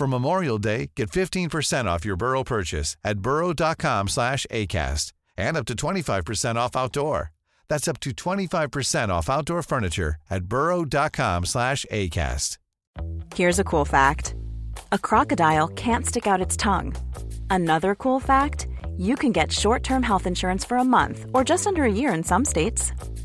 For Memorial Day, get 15% off your Burrow purchase at burrow.com slash ACAST and up to 25% off outdoor. That's up to 25% off outdoor furniture at burrow.com slash ACAST. Here's a cool fact a crocodile can't stick out its tongue. Another cool fact you can get short term health insurance for a month or just under a year in some states.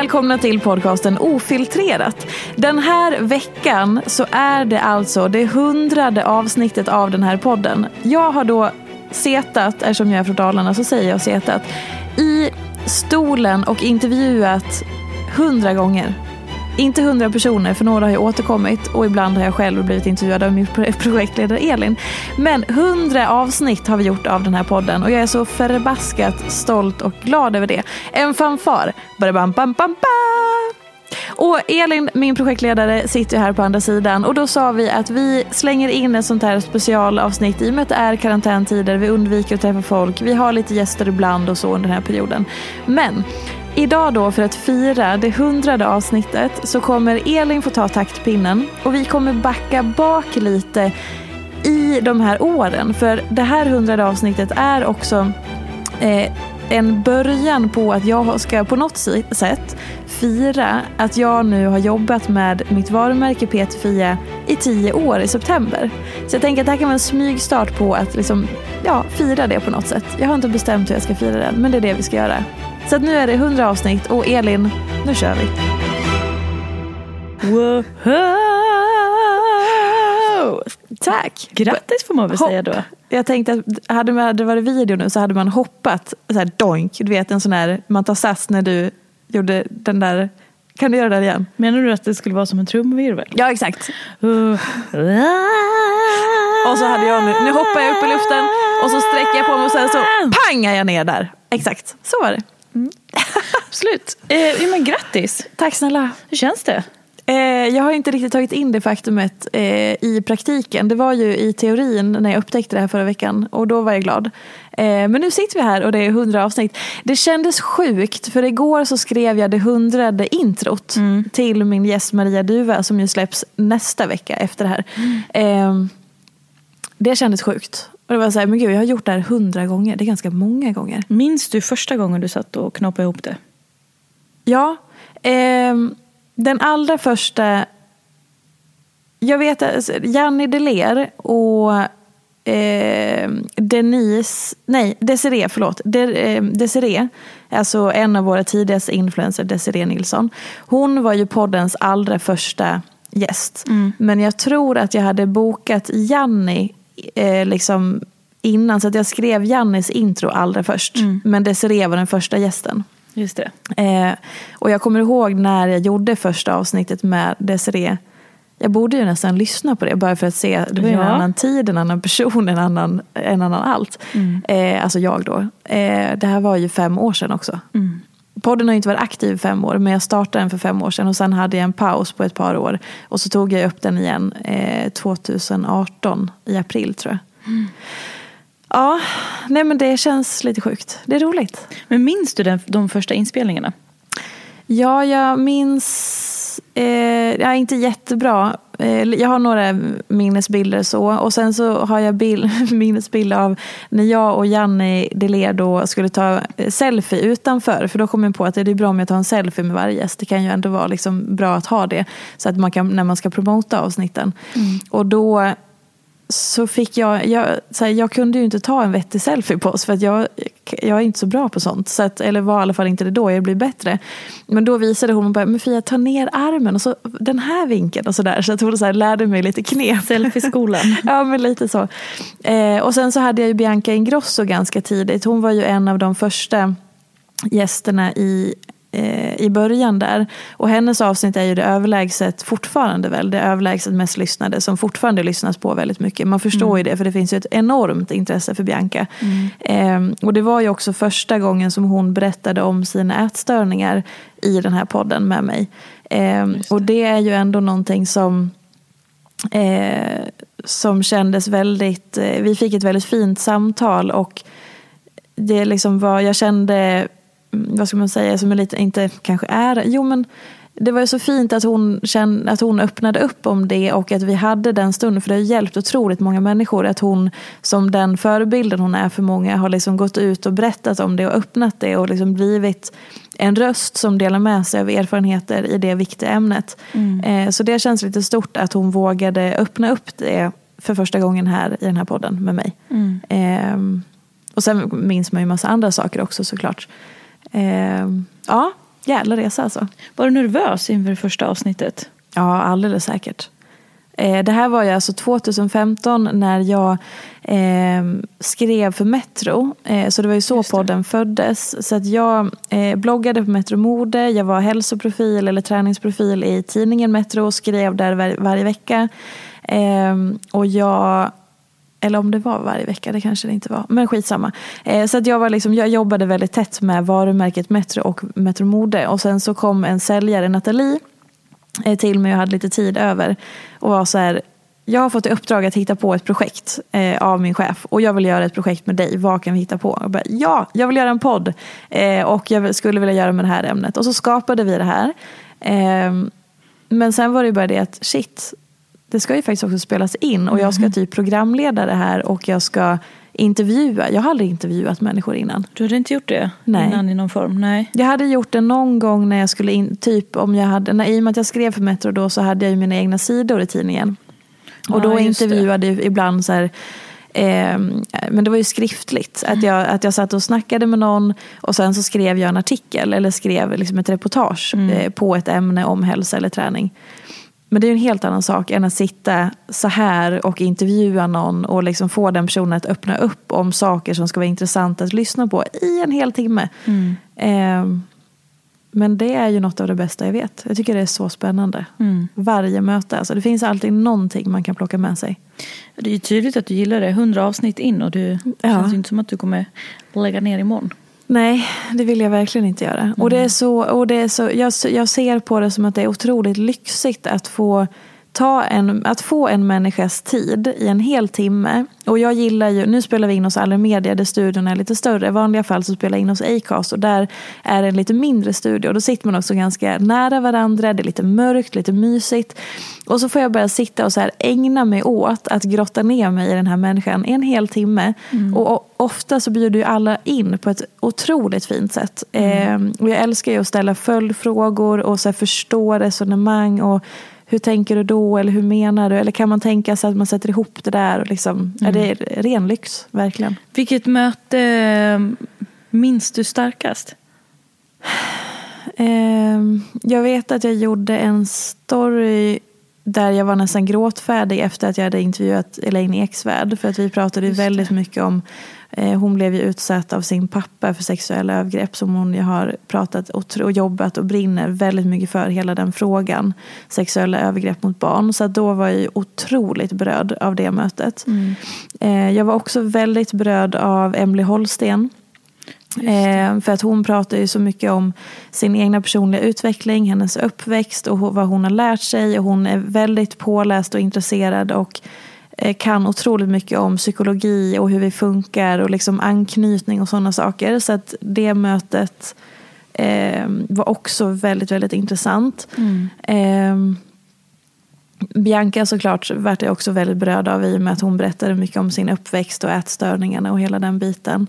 välkomna till podcasten Ofiltrerat. Den här veckan så är det alltså det hundrade avsnittet av den här podden. Jag har då setat, eftersom jag är från Dalarna så säger jag setat, i stolen och intervjuat hundra gånger. Inte hundra personer, för några har ju återkommit och ibland har jag själv blivit intervjuad av min projektledare Elin. Men hundra avsnitt har vi gjort av den här podden och jag är så förbaskat stolt och glad över det. En fanfar. Bam, bam, bam, bam. Och Elin, min projektledare, sitter ju här på andra sidan och då sa vi att vi slänger in ett sånt här specialavsnitt i och med att det är karantäntider, vi undviker att träffa folk, vi har lite gäster ibland och så under den här perioden. Men Idag då för att fira det hundrade avsnittet så kommer Elin få ta taktpinnen och vi kommer backa bak lite i de här åren. För det här hundrade avsnittet är också eh, en början på att jag ska på något sätt fira att jag nu har jobbat med mitt varumärke Peter Fia i tio år i september. Så jag tänker att det här kan vara en smygstart på att liksom, ja, fira det på något sätt. Jag har inte bestämt hur jag ska fira den, men det är det vi ska göra. Så att nu är det 100 avsnitt och Elin, nu kör vi. Wow. Tack! Grattis får man väl Hopp. säga då. Jag tänkte att hade man hade varit video nu så hade man hoppat så här doink. Du vet en sån här, man tar sats när du gjorde den där, kan du göra det igen? Menar du att det skulle vara som en trumvirvel? Ja exakt. Uh. Och så hade jag nu, nu hoppar jag upp i luften och så sträcker jag på mig och sen så pangar jag ner där. Exakt, så var det. Absolut. Eh, men grattis. Tack snälla. Hur känns det? Eh, jag har inte riktigt tagit in det faktumet eh, i praktiken. Det var ju i teorin när jag upptäckte det här förra veckan och då var jag glad. Eh, men nu sitter vi här och det är hundra avsnitt. Det kändes sjukt för igår så skrev jag det hundrade introt till min gäst Maria Duva som ju släpps nästa vecka efter det här. Eh, det kändes sjukt. Och det var så här, men gud jag har gjort det här hundra gånger. Det är ganska många gånger. Minns du första gången du satt och knapade ihop det? Ja, ehm, den allra första... Jag vet att Janni Deler och eh, Denise, nej Desiree, förlåt. De, eh, Desiree, alltså en av våra tidigaste influencers, Desiree Nilsson. Hon var ju poddens allra första gäst. Men jag tror att jag hade bokat Janni eh, liksom innan, så att jag skrev Jannis intro allra först. Men Desiree var den första gästen. Just det. Eh, och jag kommer ihåg när jag gjorde första avsnittet med Desiree. Jag borde ju nästan lyssna på det bara för att se. Det var ju en Ja. annan tid, en annan person, en annan, en annan allt. Eh, alltså jag då. Eh, det här var ju fem år sedan också. Podden har inte varit aktiv i fem år, men jag startade den för fem år sedan och sen hade jag en paus på ett par år. Och så tog jag upp den igen eh, 2018 i april tror jag. Mm. Ja, nej men det känns lite sjukt. Det är roligt. Men minns du den, de första inspelningarna? Ja, jag minns, eh, ja, inte jättebra. Eh, jag har några minnesbilder så. Och sen så har jag bild, minnesbilder av när jag och Janne Deler då skulle ta eh, selfie utanför. För då kom jag på att det är bra om jag tar en selfie med varje gäst. Det kan ju ändå vara liksom bra att ha det. Så att man kan, när man ska promota avsnitten. Mm. Och då så fick jag, jag, så här, jag kunde ju inte ta en vettig selfie på oss för att jag, jag är inte så bra på sånt. Så att, eller var i alla fall inte det då, jag blir bättre. Men då visade hon bara, men Fia ta ner armen och så den här vinkeln och sådär. Så att hon så här, lärde mig lite knep. Selfieskolan. ja men lite så. Eh, och sen så hade jag ju Bianca Ingrosso ganska tidigt. Hon var ju en av de första gästerna i Eh, i början där. Och hennes avsnitt är ju det överlägset fortfarande väl, det överlägset mest lyssnade som fortfarande lyssnas på väldigt mycket. Man förstår mm. ju det för det finns ju ett enormt intresse för Bianca. Mm. Eh, och det var ju också första gången som hon berättade om sina ätstörningar i den här podden med mig. Eh, det. Och det är ju ändå någonting som eh, som kändes väldigt, eh, vi fick ett väldigt fint samtal och det liksom var, jag kände vad ska man säga, som är lite, inte kanske är, jo men det var ju så fint att hon, kände, att hon öppnade upp om det och att vi hade den stunden. För det har hjälpt otroligt många människor. Att hon som den förebilden hon är för många har liksom gått ut och berättat om det och öppnat det och liksom blivit en röst som delar med sig av erfarenheter i det viktiga ämnet. Mm. Eh, så det känns lite stort att hon vågade öppna upp det för första gången här i den här podden med mig. Mm. Eh, och sen minns man ju massa andra saker också såklart. Eh, ja, jävla resa alltså. Var du nervös inför det första avsnittet? Ja, alldeles säkert. Eh, det här var ju alltså 2015 när jag eh, skrev för Metro. Eh, så det var ju så podden föddes. Så att jag eh, bloggade på Metro Mode, jag var hälsoprofil eller träningsprofil i tidningen Metro och skrev där var, varje vecka. Ehm, och jag eller om det var varje vecka, det kanske det inte var. Men skitsamma. Eh, så att jag, var liksom, jag jobbade väldigt tätt med varumärket Metro och Metro Mode. Och sen så kom en säljare, Nathalie, eh, till mig och hade lite tid över. Och var så här, jag har fått i uppdrag att hitta på ett projekt eh, av min chef. Och jag vill göra ett projekt med dig. Vad kan vi hitta på? Jag bara, ja, jag vill göra en podd. Eh, och jag skulle vilja göra med det här ämnet. Och så skapade vi det här. Eh, men sen var det bara det att shit, det ska ju faktiskt också spelas in och jag ska mhm. typ programleda det här och jag ska intervjua. Jag har aldrig intervjuat människor innan. Du hade inte gjort det Nej. innan i någon form? Nej. Jag hade gjort det någon gång när jag skulle in, typ om jag hade, när, i och med att jag skrev för Metro då så hade jag ju mina egna sidor i tidningen. Och ja, då intervjuade jag ibland så här, Eh, men det var ju skriftligt. Att jag, att jag satt och snackade med någon och sen så skrev jag en artikel eller skrev liksom ett reportage mm. eh, på ett ämne om hälsa eller träning. Men det är en helt annan sak än att sitta så här och intervjua någon och liksom få den personen att öppna upp om saker som ska vara intressanta att lyssna på i en hel timme. Mm. Eh, men det är ju något av det bästa jag vet. Jag tycker det är så spännande. Mm. Varje möte. Alltså det finns alltid någonting man kan plocka med sig. Det är ju tydligt att du gillar det. Hundra avsnitt in och det ja. känns inte som att du kommer lägga ner imorgon. Nej, det vill jag verkligen inte göra. Mm. Och det är så, och det är så, jag, jag ser på det som att det är otroligt lyxigt att få ta en, att få en människas tid i en hel timme. Och jag gillar ju, nu spelar vi in hos Allermedia där studion är lite större. I vanliga fall så spelar jag in hos Acast och där är det en lite mindre studio. Då sitter man också ganska nära varandra, det är lite mörkt, lite mysigt. Och så får jag bara sitta och så här ägna mig åt att grotta ner mig i den här människan i en hel timme. Mm. Och, ofta så bjuder ju alla in på ett otroligt fint sätt. Mm. Eh, och jag älskar ju att ställa följdfrågor och så förstå resonemang. och hur tänker du då? Eller hur menar du? Eller kan man tänka sig att man sätter ihop det där? Och liksom, mm. Är det ren lyx, verkligen. Vilket möte eh, minns du starkast? Ehm, jag vet att jag gjorde en story där jag var nästan gråtfärdig efter att jag hade intervjuat Elaine Eksvärd. För att vi pratade väldigt mycket om Eh, hon blev ju utsatt av sin pappa för sexuella övergrepp som hon ju har pratat och jobbat och brinner väldigt mycket för hela den frågan. Sexuella övergrepp mot barn. Så då var jag ju otroligt berörd av det mötet. Mm. Eh, jag var också väldigt berörd av Emily Holsten. Eh, för att hon pratar ju så mycket om sin egna personliga utveckling, hennes uppväxt och vad hon har lärt sig. Och hon är väldigt påläst och intresserad och eh, kan otroligt mycket om psykologi och hur vi funkar och liksom anknytning och sådana saker. Så att det mötet eh, var också väldigt, väldigt intressant. Mm. Eh, Bianca såklart vart jag också väldigt berörd av i och med att hon berättade mycket om sin uppväxt och ätstörningarna och hela den biten.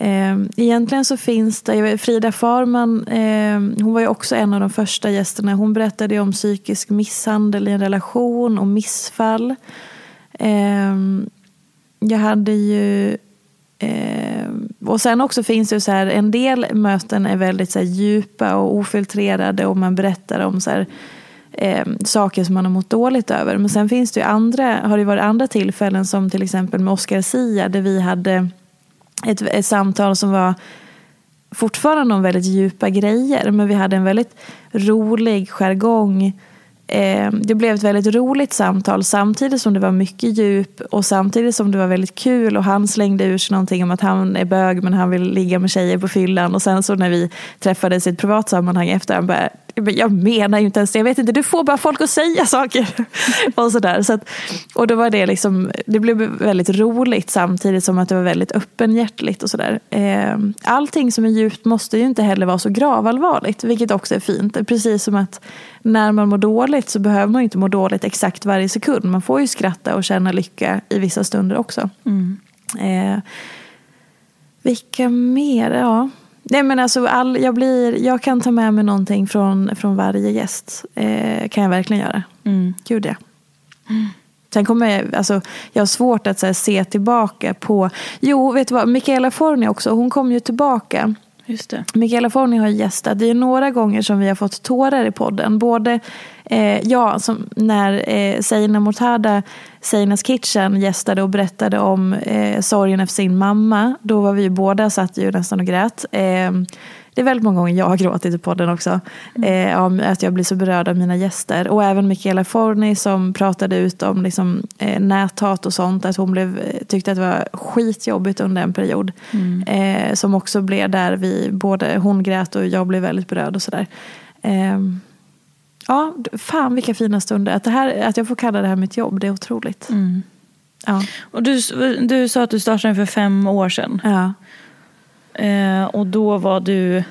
Eh, egentligen så finns det, Frida Farman, eh, hon var ju också en av de första gästerna. Hon berättade om psykisk misshandel i en relation och missfall. Eh, jag hade ju ehm, och sen också finns det så här, en del möten är väldigt så här, djupa och ofiltrerade och man berättar om så här, eh, saker som man har mått dåligt över. Men sen finns det ju andra, har det varit andra tillfällen som till exempel med Oscar Sia där vi hade ett, ett samtal som var fortfarande om väldigt djupa grejer men vi hade en väldigt rolig jargong. Eh, det blev ett väldigt roligt samtal samtidigt som det var mycket djup och samtidigt som det var väldigt kul och han slängde ur sig någonting om att han är bög men han vill ligga med tjejer på fyllan. Och sen så när vi träffades i ett privat sammanhang efter han bara jag menar ju inte ens det, jag vet inte, du får bara folk att säga saker. och sådär. Så att, och då var det liksom, det blev väldigt roligt samtidigt som att det var väldigt öppenhjärtligt och sådär. Eh, allting som är djupt måste ju inte heller vara så gravallvarligt, vilket också är fint. Precis som att när man mår dåligt så behöver man ju inte må dåligt exakt varje sekund. Man får ju skratta och känna lycka i vissa stunder också. Mm. Eh, vilka mer? Ja. Nej, men alltså all, jag, blir, jag kan ta med mig någonting från, från varje gäst. Eh, kan jag verkligen göra. Mm. Gud ja. Sen kommer jag, alltså, jag har svårt att här, se tillbaka på... Jo, vet du vad? Mikaela Forni också, hon kom ju tillbaka. Just det. Mikaela Forni har gästat. Det är några gånger som vi har fått tårar i podden. Både eh, ja, som när eh, Seina Mortada, Seinas Kitchen, gästade och berättade om eh, sorgen efter sin mamma. Då var vi båda satt ju nästan och grät. Eh, det är väldigt många gånger jag har gråtit i podden också. Eh, om att jag blir så berörd av mina gäster. Och även Michaela Forni som pratade ut om liksom, eh, näthat och sånt. Att hon blev, tyckte att det var skitjobbigt under en period. Eh, som också blev där vi, både hon grät och jag blev väldigt berörd och sådär. Eh, ja, fan vilka fina stunder. Att, det här, att jag får kalla det här mitt jobb, det är otroligt. Mm. Ja. Och du, du sa att du startade för fem år sedan. Ja. Eh, och då var du...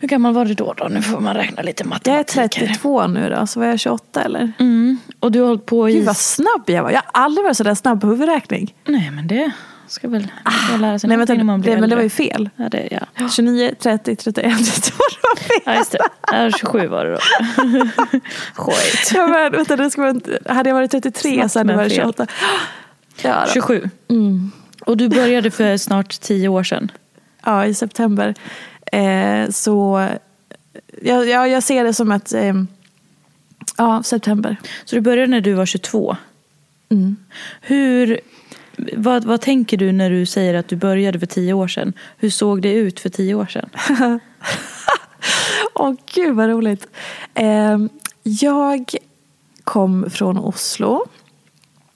Hur gammal var du då? då? Nu får man räkna lite Jag är matematik här. 32 nu då, så var jag 28 eller? Mm. Och du har hållit på i... Gud vad snabb jag var. Jag har aldrig varit så där snabb på huvudräkning. Nej men det ska väl ah, lära sig Nej, vänta, man blir det, men det var ju fel. Ja, det, ja. 29, 30, 31, 32. Det var fel. ja just det. Ja, 27 var det då. Skit. Ja, men, vänta, det ska vara, hade jag varit 33 Snabbt så hade jag varit fel. 28. Ja, då. 27. Mm. Och du började för snart tio år sedan. Ja, i september. Eh, så ja, ja, jag ser det som att eh, ja, september. Så du började när du var 22. Mm. Hur, vad, vad tänker du när du säger att du började för tio år sedan? Hur såg det ut för tio år sedan? Åh gud vad roligt. Eh, jag kom från Oslo.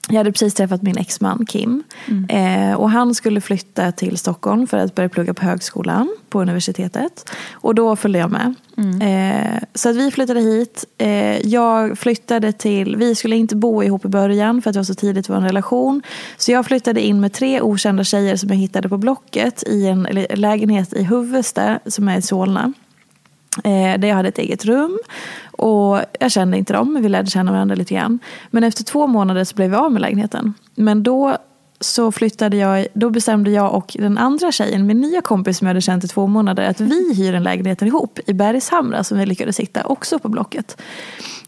Jag hade precis träffat min exman Kim. Eh, och han skulle flytta till Stockholm för att börja plugga på högskolan på universitetet. Och då följde jag med. Eh, så att vi flyttade hit. Eh, jag flyttade till, vi skulle inte bo ihop i början för att det var så tidigt i vår relation. Så jag flyttade in med tre okända tjejer som jag hittade på Blocket i en lägenhet i Huvudsta som är i Solna. Eh, där jag hade ett eget rum. Och jag kände inte dem, men vi lärde känna varandra lite grann. Men efter två månader så blev vi av med lägenheten. Men då så flyttade jag, då bestämde jag och den andra tjejen, min nya kompis som jag hade känt i två månader, att vi hyr en lägenhet ihop i Bergshamra som vi lyckades hitta, också på Blocket.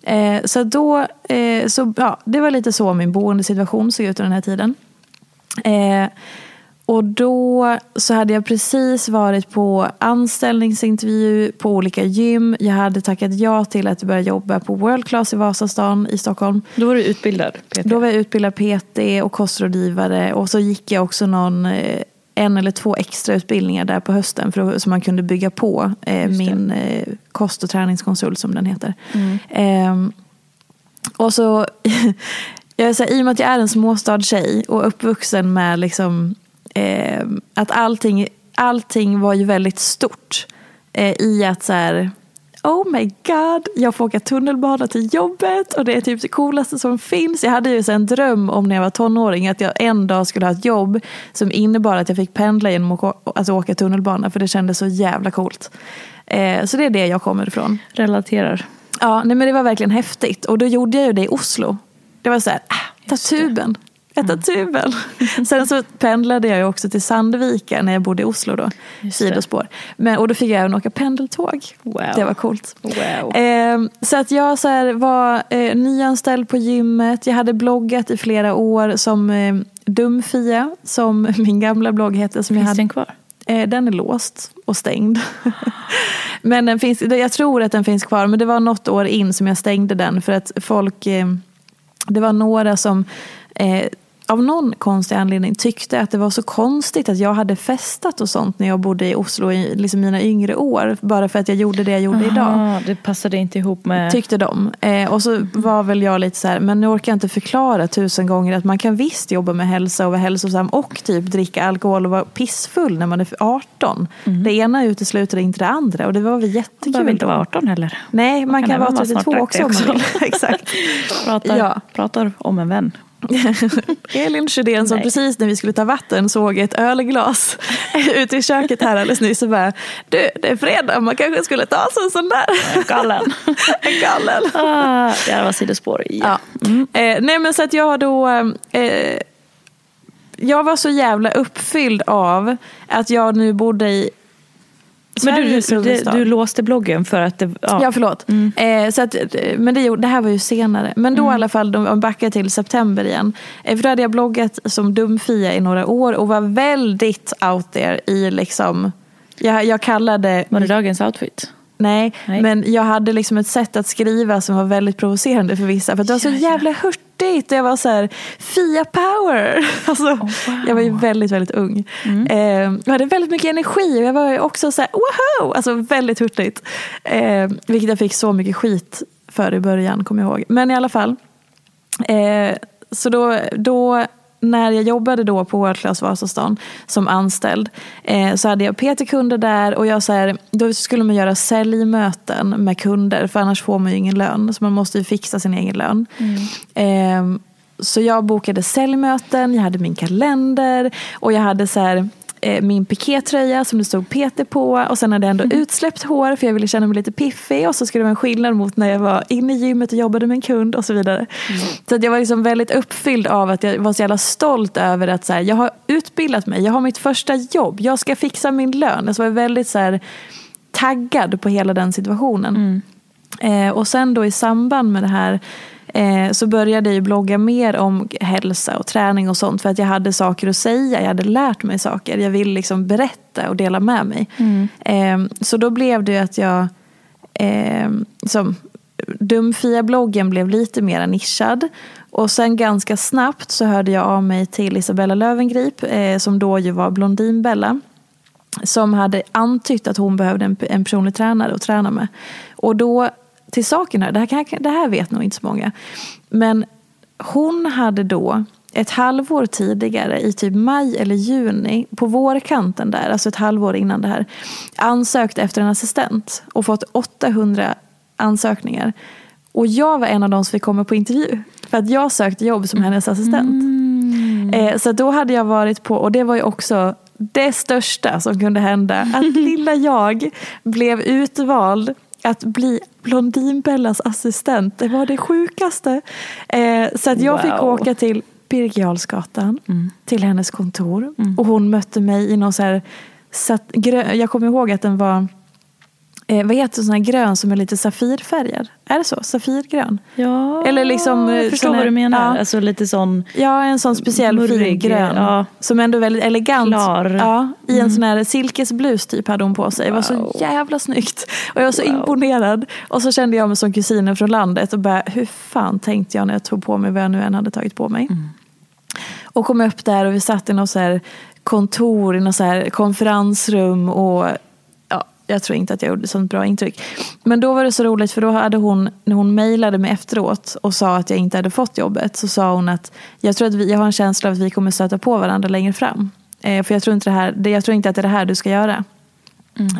Eh, så då, eh, så, ja, det var lite så min boendesituation såg ut under den här tiden. Eh, och då så hade jag precis varit på anställningsintervju på olika gym. Jag hade tackat ja till att börja jobba på World Class i Vasastan i Stockholm. Då var du utbildad PT. Då var jag utbildad PT och kostrådgivare och så gick jag också någon eh, en eller två extra utbildningar där på hösten för så man kunde bygga på eh, min eh, kost och träningskonsult som den heter. Ehm, och så, jag är så här, i och med att jag är en småstadstjej och uppvuxen med liksom, eh, att allting allting var ju väldigt stort. Eh, I att så här, oh my god, jag får åka tunnelbana till jobbet och det är typ det coolaste som finns. Jag hade ju så en dröm om när jag var tonåring att jag en dag skulle ha ett jobb som innebar att jag fick pendla genom att åka, alltså åka tunnelbana för det kändes så jävla coolt. Eh, så det är det jag kommer ifrån. Relaterar. Ja, nej, men det var verkligen häftigt och då gjorde jag ju det i Oslo. Det var så här, ah, ta tuben. Jag tar tuben. Sen så pendlade jag ju också till Sandvika när jag bodde i Oslo då. Sidospår. Men, och då fick jag även åka pendeltåg. Wow. Det var coolt. Wow. Eh, så att jag så här, var eh, nyanställd på gymmet. Jag hade bloggat i flera år som eh, Dumfia, som min gamla blogg hette. Som jag Finns hade, den kvar? Eh, den är låst och stängd. men den finns, jag tror att den finns kvar, men det var något år in som jag stängde den för att folk, eh, det var några som eh, av någon konstig anledning tyckte att det var så konstigt att jag hade festat och sånt när jag bodde i Oslo i liksom mina yngre år. Bara för att jag gjorde det jag gjorde idag. Aha, det passade inte ihop med... Tyckte de. Eh, och så var väl jag lite så här, men nu orkar jag inte förklara tusen gånger att man kan visst jobba med hälsa och vara hälsosam och typ dricka alkohol och vara pissfull när man är 18. Det ena utesluter inte det andra och det var väl Man jättekul. behöver inte vara 18 heller. Nej, man, kan kan, vara även vara snart 32 också 30 om man också. vill. Exakt. Pratar, Ja. pratar om en vän. Elin Sjödén som Nej. precis när vi skulle ta vatten såg ett ölglas ute i köket här alldeles nyss och bara Du, det är fredag, man kanske skulle ta sig en sån där. En gallen. ah, det var sidospår. Ja. Ja. Eh, nej men så att jag då eh, Jag var så jävla uppfylld av att jag nu bodde i Men du, du, du, du låste bloggen för att det... Ja. Ja, förlåt. Eh, så att, eh, men det, det här var ju senare. Men då i alla fall, om jag backar till september igen. Eh, för då hade jag bloggat som dumfia i några år och var väldigt out there i liksom... Jag, jag kallade... Var det dagens outfit? Nej, Nej. men jag hade liksom ett sätt att skriva som var väldigt provocerande för vissa. För att det var så jävla hurtigt. Och jag var så här, Fia power! Alltså, wow. Jag var ju väldigt, väldigt ung. Eh, jag hade väldigt mycket energi och jag var ju också så här, woho! Alltså väldigt hurtigt. Eh, vilket jag fick så mycket skit för i början, kommer jag ihåg. Men i alla fall. Eh, så då, då när jag jobbade då på World Class Vasastan som anställd eh, så hade jag PT-kunder där och jag så här, då skulle man göra säljmöten med kunder för annars får man ju ingen lön. Så man måste ju fixa sin egen lön. Eh, så jag bokade säljmöten, jag hade min kalender och jag hade så här, eh, min pikétröja som det stod PT på och sen hade jag ändå utsläppt hår för jag ville känna mig lite piffig och så skulle det vara en skillnad mot när jag var inne i gymmet och jobbade med en kund och så vidare. Så att jag var liksom väldigt uppfylld av att jag var så jävla stolt över att så här, jag har utbildat mig, jag har mitt första jobb, jag ska fixa min lön. Jag var väldigt så här, taggad på hela den situationen. Eh, och sen då i samband med det här eh, så började jag ju blogga mer om hälsa och träning och sånt för att jag hade saker att säga, jag hade lärt mig saker. Jag ville liksom berätta och dela med mig. Eh, så då blev det att jag eh, som Dumfia-bloggen blev lite mer nischad. Och sen ganska snabbt så hörde jag av mig till Isabella Lövengrip eh, som då ju var Blondinbella som hade antytt att hon behövde en, en personlig tränare att träna med. Och då, till saken här, det här, kan, det här vet nog inte så många, men hon hade då ett halvår tidigare, i typ maj eller juni, på vårkanten där, alltså ett halvår innan det här, ansökt efter en assistent och fått 800 ansökningar. Och jag var en av de som fick komma på intervju, för att jag sökte jobb som hennes assistent. Eh, så då hade jag varit på, och det var ju också det största som kunde hända, att lilla jag blev utvald att bli Blondinbellas assistent. Det var det sjukaste. Eh, så att jag fick Wow. åka till Birger Jarlsgatan, till hennes kontor. Och hon mötte mig i någon så här, satt, grö, jag kommer ihåg att den var Eh, vad heter sån här grön som är lite safirfärgad? Är det så? Safirgrön? Ja, Eller liksom, eh, jag förstår här- vad du menar. ja. Alltså lite sån... Ja, en sån speciell Murrig, grön. ja. Som ändå är väldigt elegant. Klar. Mm. Ja, I en sån här silkesblus typ hade hon på sig. Det var så jävla snyggt. Och jag var så Wow. imponerad. Och så kände jag mig som kusinen från landet och bara, hur fan tänkte jag när jag tog på mig vad jag nu än hade tagit på mig. Mm. Och kom upp där och vi satt i något så här kontor, i något så här konferensrum och jag tror inte att jag gjorde sånt bra intryck. Men då var det så roligt för då hade hon, när hon mejlade mig efteråt och sa att jag inte hade fått jobbet så sa hon att jag tror att vi, jag har en känsla av att vi kommer stöta på varandra längre fram. Eh, för jag tror, inte det här, jag tror inte att det är det här du ska göra.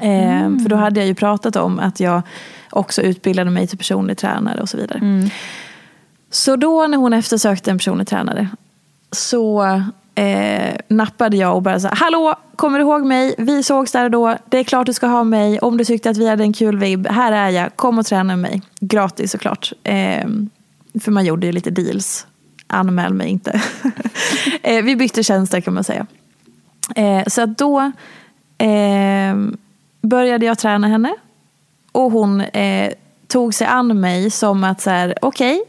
Eh, för då hade jag ju pratat om att jag också utbildade mig till personlig tränare och så vidare. Så då när hon eftersökte en personlig tränare så eh, nappade jag och bara så här, hallå, kommer du ihåg mig? Vi sågs där och då. Det är klart du ska ha mig. Om du tyckte att vi hade en kul vibb, här är jag. Kom och träna med mig. Gratis såklart. Eh, för man gjorde ju lite deals. Anmäl mig inte. eh, vi bytte tjänster kan man säga. Eh, så att då eh, började jag träna henne. Och hon eh, tog sig an mig som att så här, okej,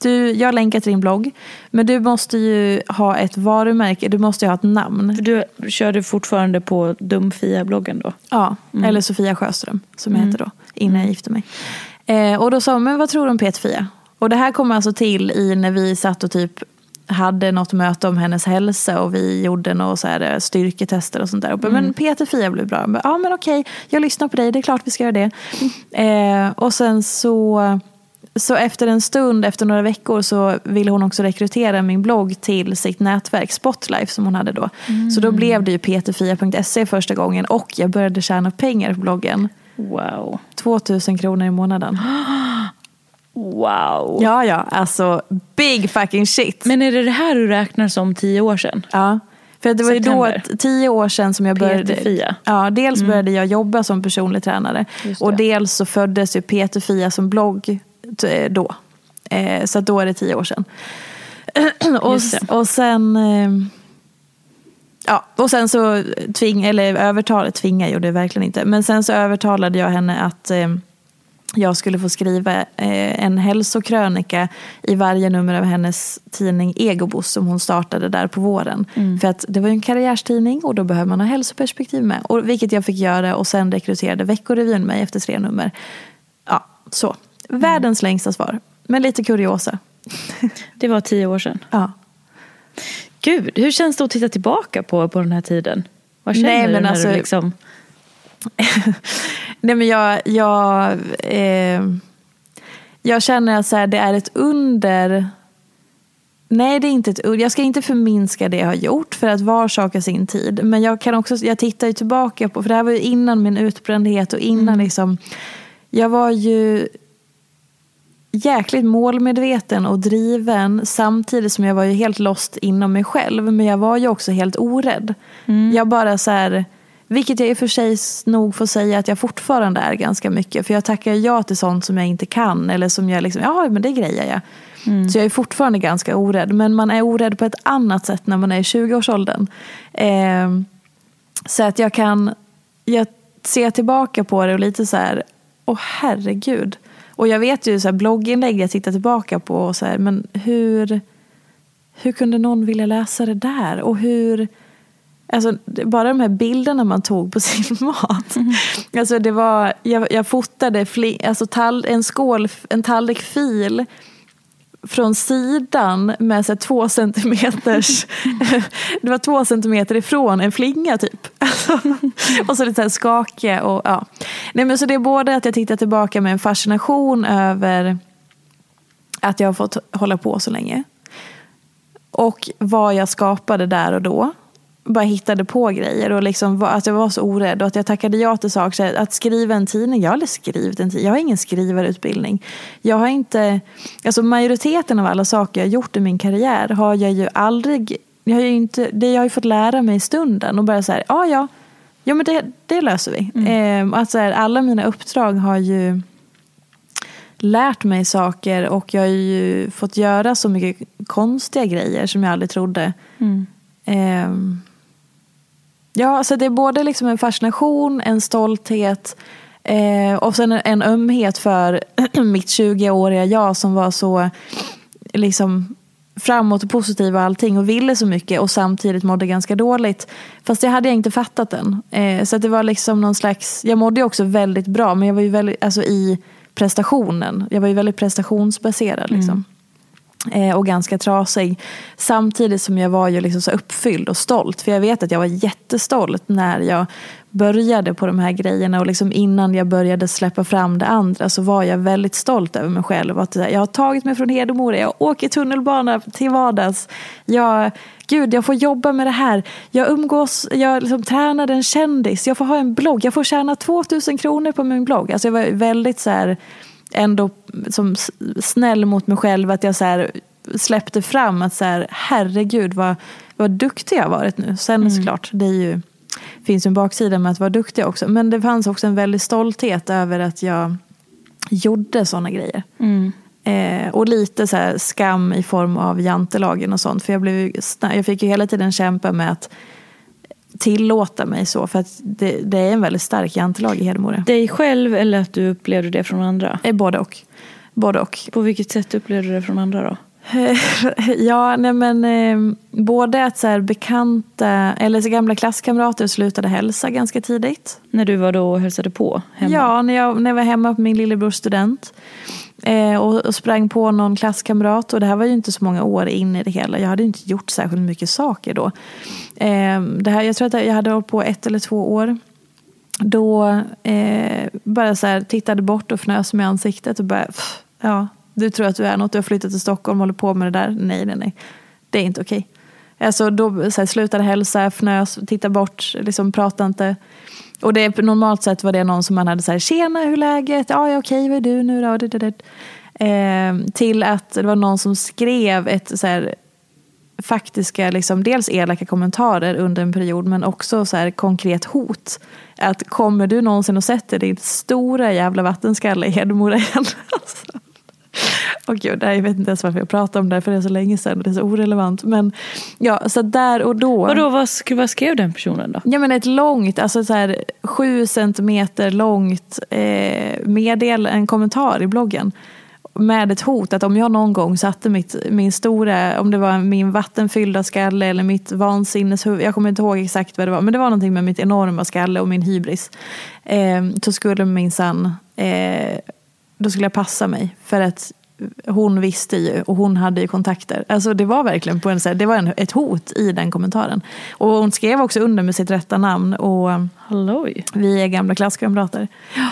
du, jag länkar till din blogg, men du måste ju ha ett varumärke, du måste ju ha ett namn. För du körde fortfarande på Dumfia-bloggen då? Ja, eller Sofia Sjöström som jag heter då, innan jag gifte mig. Eh, och då sa hon, men vad tror du om Peter-Fia? Och det här kom alltså till i när vi satt och typ hade något möte om hennes hälsa och vi gjorde några så här eh, styrketester och sånt där. Och bara, Men Peter-Fia blir bra. Jag bara, Ja men okej, jag lyssnar på dig, det är klart vi ska göra det. Eh, och sen så så efter en stund, efter några veckor, så ville hon också rekrytera min blogg till sitt nätverk Spotlife som hon hade då. Så då blev det ju peterfia.se första gången och jag började tjäna pengar på bloggen. Wow. 2000 kronor i månaden. Wow. Ja, ja, alltså big fucking shit. Men är det det här du räknar som tio år sedan? Ja. För det var ju då tio år sedan som jag började. Peter-Fia. Ja, dels började jag jobba som personlig tränare. Och dels så föddes ju Peter Fia som blogg då. Eh, så då är det tio år sedan. och, och sen... Eh, ja, och sen så tving, eller övertalet tvingar jag det verkligen inte. Men sen så övertalade jag henne att eh, jag skulle få skriva eh, en hälsokrönika i varje nummer av hennes tidning Egobos som hon startade där på våren. För att det var ju en karriärstidning och då behöver man ha hälsoperspektiv med. Och, vilket jag fick göra och sen rekryterade Veckorevyn mig efter tre nummer. Ja, så. Världens längsta svar. Men lite kuriosa. Det var tio år sedan. Ja. Gud, hur känns det att titta tillbaka på, på den här tiden? Vad känner Nej, du men när alltså- du liksom... Nej men jag, jag, eh, jag känner att så här, det är ett under. Nej det är inte ett under. Jag ska inte förminska det jag har gjort för att var sak har sin tid. Men jag kan också, jag tittar ju tillbaka på, för det här var ju innan min utbrändhet och innan liksom. Jag var ju jäkligt målmedveten och driven samtidigt som jag var ju helt lost inom mig själv. Men jag var ju också helt orädd. Jag bara så här, vilket jag i och för sig nog får säga att jag fortfarande är ganska mycket. För jag tackar ja till sånt som jag inte kan eller som jag liksom, ja men det grejer jag. Så jag är fortfarande ganska orädd. Men man är orädd på ett annat sätt när man är i 20-årsåldern. Eh, så att jag kan, jag ser tillbaka på det och lite så här, åh herregud. Och jag vet ju så här, blogginlägg jag tittar tillbaka på och så här, men hur, hur kunde någon vilja läsa det där? Och hur, alltså bara de här bilderna man tog på sin mat. Alltså det var, jag, jag fotade fli, alltså tall, en skål, en tallrik fil från sidan med så två centimeters... det var två centimeter ifrån en flinga typ. Och så lite så och ja. Nej, men så det är både att jag tittar tillbaka med en fascination över att jag har fått hålla på så länge. Och vad jag skapade där och då. Bara hittade på grejer och liksom var, att jag var så orädd och att jag tackade ja till saker. Att skriva en tidning, jag har aldrig skrivit en tidning. Jag har ingen skrivarutbildning. Jag har inte, alltså majoriteten av alla saker jag har gjort i min karriär har jag ju aldrig, jag har ju inte, det jag har ju fått lära mig i stunden och bara så här, ja ja, ja men det, det löser vi. Ehm, att så här, alla mina uppdrag har ju lärt mig saker och jag har ju fått göra så mycket konstiga grejer som jag aldrig trodde. Ehm, ja, så det är både liksom en fascination, en stolthet eh, och sen en, ömhet för mitt 20-åriga jag som var så liksom framåt och positiv och allting och ville så mycket och samtidigt mådde ganska dåligt. Fast det hade jag inte fattat än. Eh, så att det var liksom någon slags, jag mådde ju också väldigt bra men jag var ju väldigt, alltså i prestationen, jag var ju väldigt prestationsbaserad liksom. Mm. Eh, och ganska trasig. Samtidigt som jag var ju liksom så uppfylld och stolt. För jag vet att jag var jättestolt när jag började på de här grejerna. Och liksom innan jag började släppa fram det andra så var jag väldigt stolt över mig själv. Att jag har tagit mig från Hedemora, jag åker tunnelbana till vardags. Jag, gud, jag får jobba med det här. Jag umgås, jag liksom tränade en kändis. Jag får ha en blogg, jag får tjäna 2000 kronor på min blogg. Alltså jag var väldigt så här ändå som snäll mot mig själv att jag så här släppte fram att så här, herregud vad, vad duktig jag varit nu. Sen mm. såklart, det är ju, finns ju en baksida med att vara duktig också. Men det fanns också en väldig stolthet över att jag gjorde sådana grejer. Mm. Eh, och lite så skam i form av jantelagen och sånt. För jag, blev, jag fick ju hela tiden kämpa med att tillåta mig så. För att det, det är en väldigt stark jantelag i Hedemora. Dig själv eller att du upplevde det från andra? Eh, både och. Både och. På vilket sätt upplevde du det från andra då? ja, nej men eh, både att så här, bekanta, eller så gamla klasskamrater slutade hälsa ganska tidigt. När du var då och hälsade på hemma? Ja, när jag, när jag var hemma på min lillebrors student. Eh, och, och, sprang på någon klasskamrat. Och det här var ju inte så många år in i det hela. Jag hade inte gjort särskilt mycket saker då. Eh, det här, jag tror att jag hade hållit på ett eller två år. Då eh, bara så här, tittade bort och fnös med ansiktet och bara, pff, ja, du tror att du är något, du har flyttat till Stockholm och håller på med det där. Nej, nej, nej. Det är inte okej. Alltså, då så här, slutade hälsa, fnös, titta bort, liksom prata inte. Och det, normalt sett var det någon som man hade så här, tjena hur är läget? Ja, ja okej, vad är du nu då? Det, det. Eh, till att det var någon som skrev ett så här, faktiska, liksom, dels elaka kommentarer under en period men också så här, konkret hot. Att kommer du någonsin och sätter din stora jävla vattenskalle i Hedemora igen? alltså. Och gud, jag vet inte ens varför jag pratar om det för det är så länge sedan och det är så orelevant. Men ja, så där och då. Vadå, vad, skrev, vad skrev den personen då? Ja men ett långt, alltså så här sju centimeter långt eh, meddel, en kommentar i bloggen. Med ett hot att om jag någon gång satte mitt, min stora, om det var min vattenfyllda skalle eller mitt vansinneshuvud, jag kommer inte ihåg exakt vad det var, men det var någonting med mitt enorma skalle och min hybris. Eh, så skulle minsann, eh, då skulle jag passa mig. För att hon visste ju och hon hade ju kontakter. Alltså det var verkligen på en, det var en, ett hot i den kommentaren. Och hon skrev också under med sitt rätta namn. Och Halloj. Vi är gamla klasskamrater. Ja.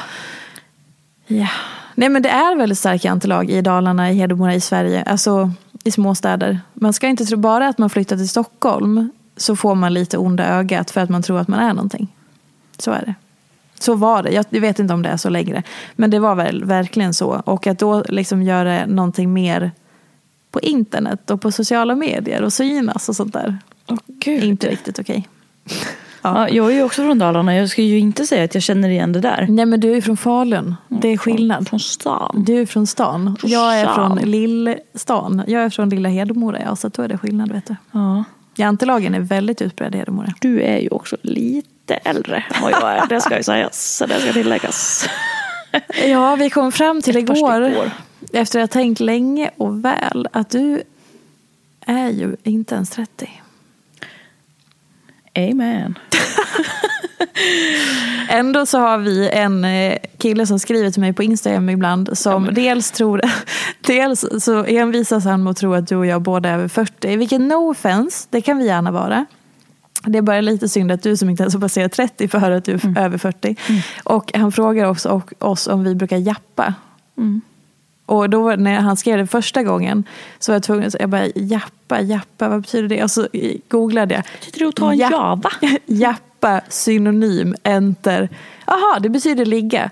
ja. Nej men det är väldigt starka jantelag i Dalarna, i Hedemora, i Sverige. Alltså i småstäder. Man ska inte tro bara att man flyttar till Stockholm så får man lite onda ögat för att man tror att man är någonting. Så är det. Så var det. Jag vet inte om det är så längre. Men det var väl verkligen så. Och att då liksom göra någonting mer på internet och på sociala medier och synas och sånt där. Oh, Gud. Inte riktigt okej. Okay. Ja. ja. jag är ju också från Dalarna. Jag ska ju inte säga att jag känner igen det där. Nej men du är från Falun. Det är skillnad. Från, från stan. Du är från stan. Från jag är stan. från Lillstan. Jag är från lilla Hedemora. Ja, så då är det skillnad vet du. Ja. Jantelagen är väldigt utbredd i Hedemora. Du är ju också lite lite äldre än vad jag är. Det ska ju sägas. Det ska tilläggas. Ja, vi kom fram till igår, efter att ha tänkt länge och väl, att du är ju inte ens 30. Amen. Ändå så har vi en eh, kille som skriver till mig på Instagram ibland som ja, dels tror, dels så envisas han med att tro att du och jag båda är över 40. Vilket no offense, det kan vi gärna vara. Det är bara lite synd att du som inte ens har passerat 30 får höra att du är mm. över 40. Mm. Och han frågar också oss om vi brukar jappa. Mm. Och då när han skrev det första gången så var jag tvungen att jag bara jappa, jappa, vad betyder det? Och så googlade jag. Betyder det att ta en java? jappa, synonym, enter. Jaha, det betyder ligga.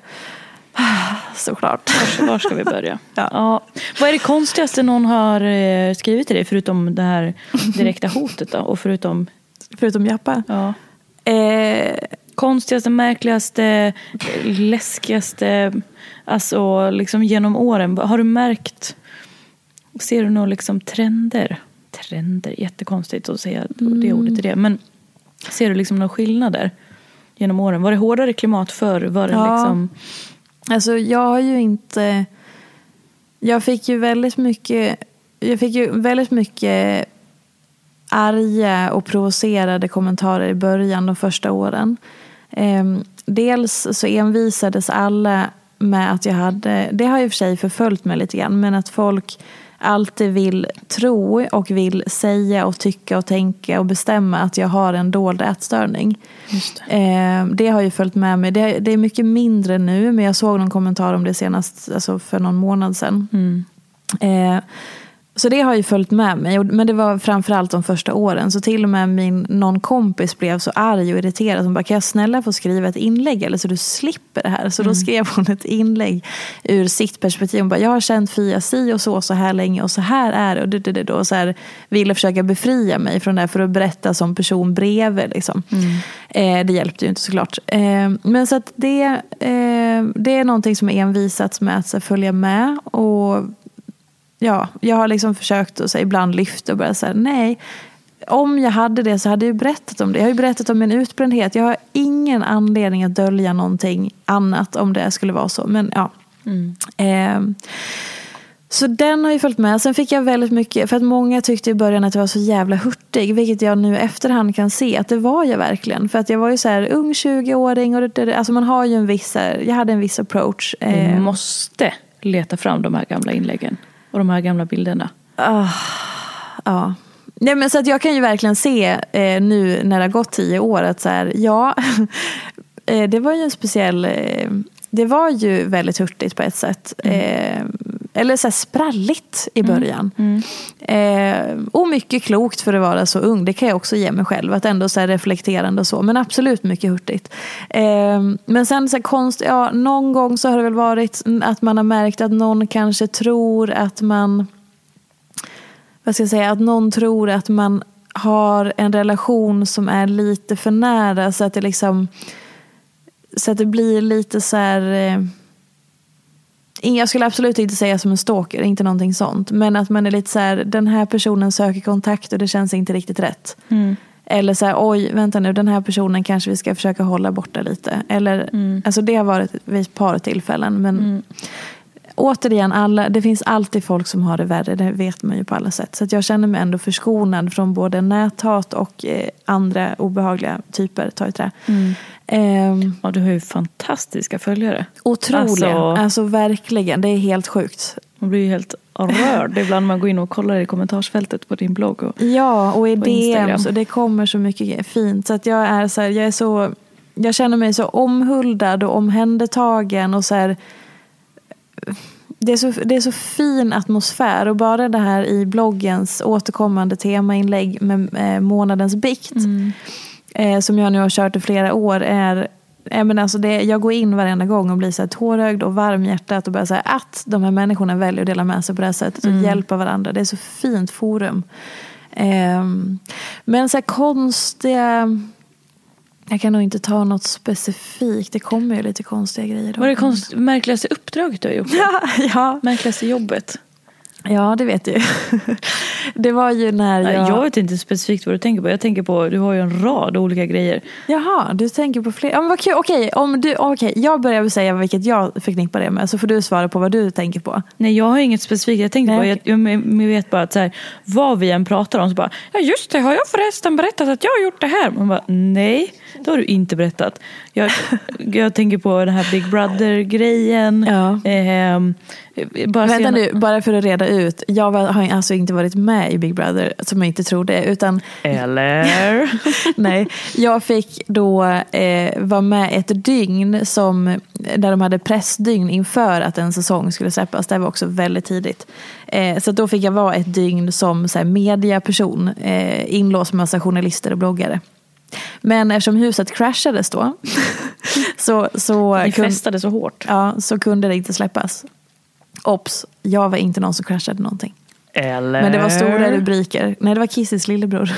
Såklart. Var, var ska vi börja? ja. ja. Vad är det konstigaste någon har eh, skrivit till dig förutom det här direkta hotet då? Och förutom Förutom Jappa? Ja. Eh, konstigaste, märkligaste, läskigaste, alltså liksom genom åren. Har du märkt, ser du några liksom trender? Trender, jättekonstigt att säga mm. det ordet i det. Men ser du liksom några skillnader genom åren? Var det hårdare klimat förr? Var det ja. liksom... Alltså jag har ju inte... Jag fick ju väldigt mycket... Jag fick ju väldigt mycket arga och provocerade kommentarer i början, de första åren. Ehm, dels så envisades alla med att jag hade, det har i och för sig förföljt mig lite grann, men att folk alltid vill tro och vill säga och tycka och tänka och bestämma att jag har en dold ätstörning. det. Eh, det har ju följt med mig. Det, det, är mycket mindre nu men jag såg någon kommentar om det senast alltså för någon månad sedan. Mm. Så det har ju följt med mig. Men det var framförallt de första åren. Så till och med min, någon kompis blev så arg och irriterad. Hon bara, kan jag snälla få skriva ett inlägg eller så du slipper det här? Så då skrev hon ett inlägg ur sitt perspektiv. Hon bara, jag har känt Fia si och så så här länge och så här är det. Och, det, det, det, och så här, ville försöka befria mig från det här för att berätta som person bredvid. Liksom. Eh, det hjälpte ju inte såklart. Eh, men så att det, eh, det är någonting som envisats med att här, följa med. Och ja, jag har liksom försökt att så, ibland lyfta och bara säga nej. Om jag hade det så hade jag ju berättat om det. Jag har ju berättat om min utbrändhet. Jag har ingen anledning att dölja någonting annat om det skulle vara så. Men ja. Eh, så den har ju följt med. Sen fick jag väldigt mycket, för att många tyckte i början att jag var så jävla hurtig. Vilket jag nu efterhand kan se att det var jag verkligen. För att jag var ju så här ung 20-åring. Och det, alltså man har ju en viss, jag hade en viss approach. Vi Eh, måste leta fram de här gamla inläggen. Och de här gamla bilderna. Ja. Nej, men så att jag kan ju verkligen se eh, nu när det har gått tio år att så här, ja, eh, det var ju en speciell, eh, det var ju väldigt hurtigt på ett sätt. Eh, eller så spralligt i början. Eh, och mycket klokt för att vara så ung, det kan jag också ge mig själv. Att ändå så reflekterande och så, men absolut mycket hurtigt. Eh, men sen så konst, ja, någon gång så har det väl varit att man har märkt att någon kanske tror att man vad ska jag säga, att någon tror att man har en relation som är lite för nära så att det liksom så att det blir lite så här eh, jag skulle absolut inte säga som en stalker, inte någonting sånt. Men att man är lite så här, den här personen söker kontakt och det känns inte riktigt rätt. Eller så här, oj, vänta nu, den här personen kanske vi ska försöka hålla borta lite. Eller, alltså det har varit vid ett par tillfällen. Men återigen, alla, det finns alltid folk som har det värre. Det vet man ju på alla sätt. Så jag känner mig ändå förskonad från både näthat och eh, andra obehagliga typer. Ta i trä. Ehm, Ja, du har ju fantastiska följare. otroliga. Alltså- Alltså, verkligen. Det är helt sjukt. Man blir ju helt rörd ibland när man går in och kollar i kommentarsfältet på din blogg. Och... Ja, och i. DMs och det kommer så mycket fint. Så att jag är så här, jag är så, jag känner mig så omhuldad och omhändertagen och så här, det är, så, det är så fin atmosfär och bara det här i bloggens återkommande temainlägg med eh, månadens bikt eh, som jag nu har kört i flera år är jag, menar, alltså det, jag går in varenda gång och blir så här tårögd och varm i hjärtat och bara säga att de här människorna väljer att dela med sig på det här sättet och hjälpa varandra. Det är så fint forum. Ehm, men så här konstiga... Jag kan nog inte ta något specifikt. Det kommer ju lite konstiga grejer då. Vad är det konst... märkligaste uppdraget du har gjort? Ja, ja, Märkligaste jobbet? Ja, det vet du. Det var ju när jag... Jag vet inte specifikt vad du tänker på. Jag tänker på, du har ju en rad olika grejer. Jaha, du tänker på fler. Ja, men vad kul. Okej, om du... Okej, jag börjar väl säga vilket jag förknippar det med. Så får du svara på vad du tänker på. Nej, jag har inget specifikt. Jag tänkte Nej, på, jag, jag, vet bara att så här, vad vi än pratar om så bara, ja just det, har jag förresten berättat att jag har gjort det här? Man bara, nej, det har du inte berättat. Jag, jag tänker på den här Big Brother-grejen. Ja. Ehm, bara Vänta nu, bara för att reda ut. Jag har alltså inte varit med i Big Brother, som jag inte trodde. Utan Eller? Nej, jag fick då eh, vara med ett dygn som, där de hade pressdygn inför att en säsong skulle släppas. Det var också väldigt tidigt. Eh, så då fick jag vara ett dygn som så här, mediaperson, eh, inlåst med massa journalister och bloggare. Men eftersom huset crashades då så, så, Ni festade så hårt. ja, så kunde det inte släppas. Ops, jag var inte någon som crashade någonting. Eller? Men det var stora rubriker. Nej, det var Kissis lillebror.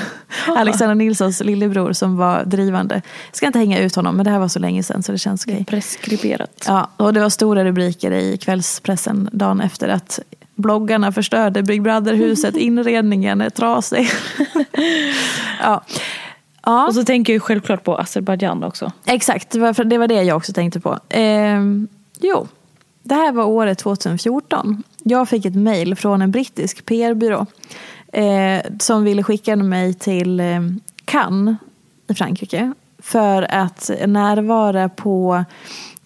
Alexander Nilssons lillebror som var drivande. Jag ska inte hänga ut honom, men det här var så länge sedan så det känns okej. Preskriberat. Ja, och det var stora rubriker i kvällspressen dagen efter att bloggarna förstörde Big Brother-huset, inredningen är trasig. ja. Ja. Och så tänker jag självklart på Azerbajdzjan också. Exakt, det var det jag också tänkte på. Ehm, jo, det här var året 2014. Jag fick ett mejl från en brittisk PR-byrå eh, som ville skicka mig till eh, Cannes i Frankrike för att närvara på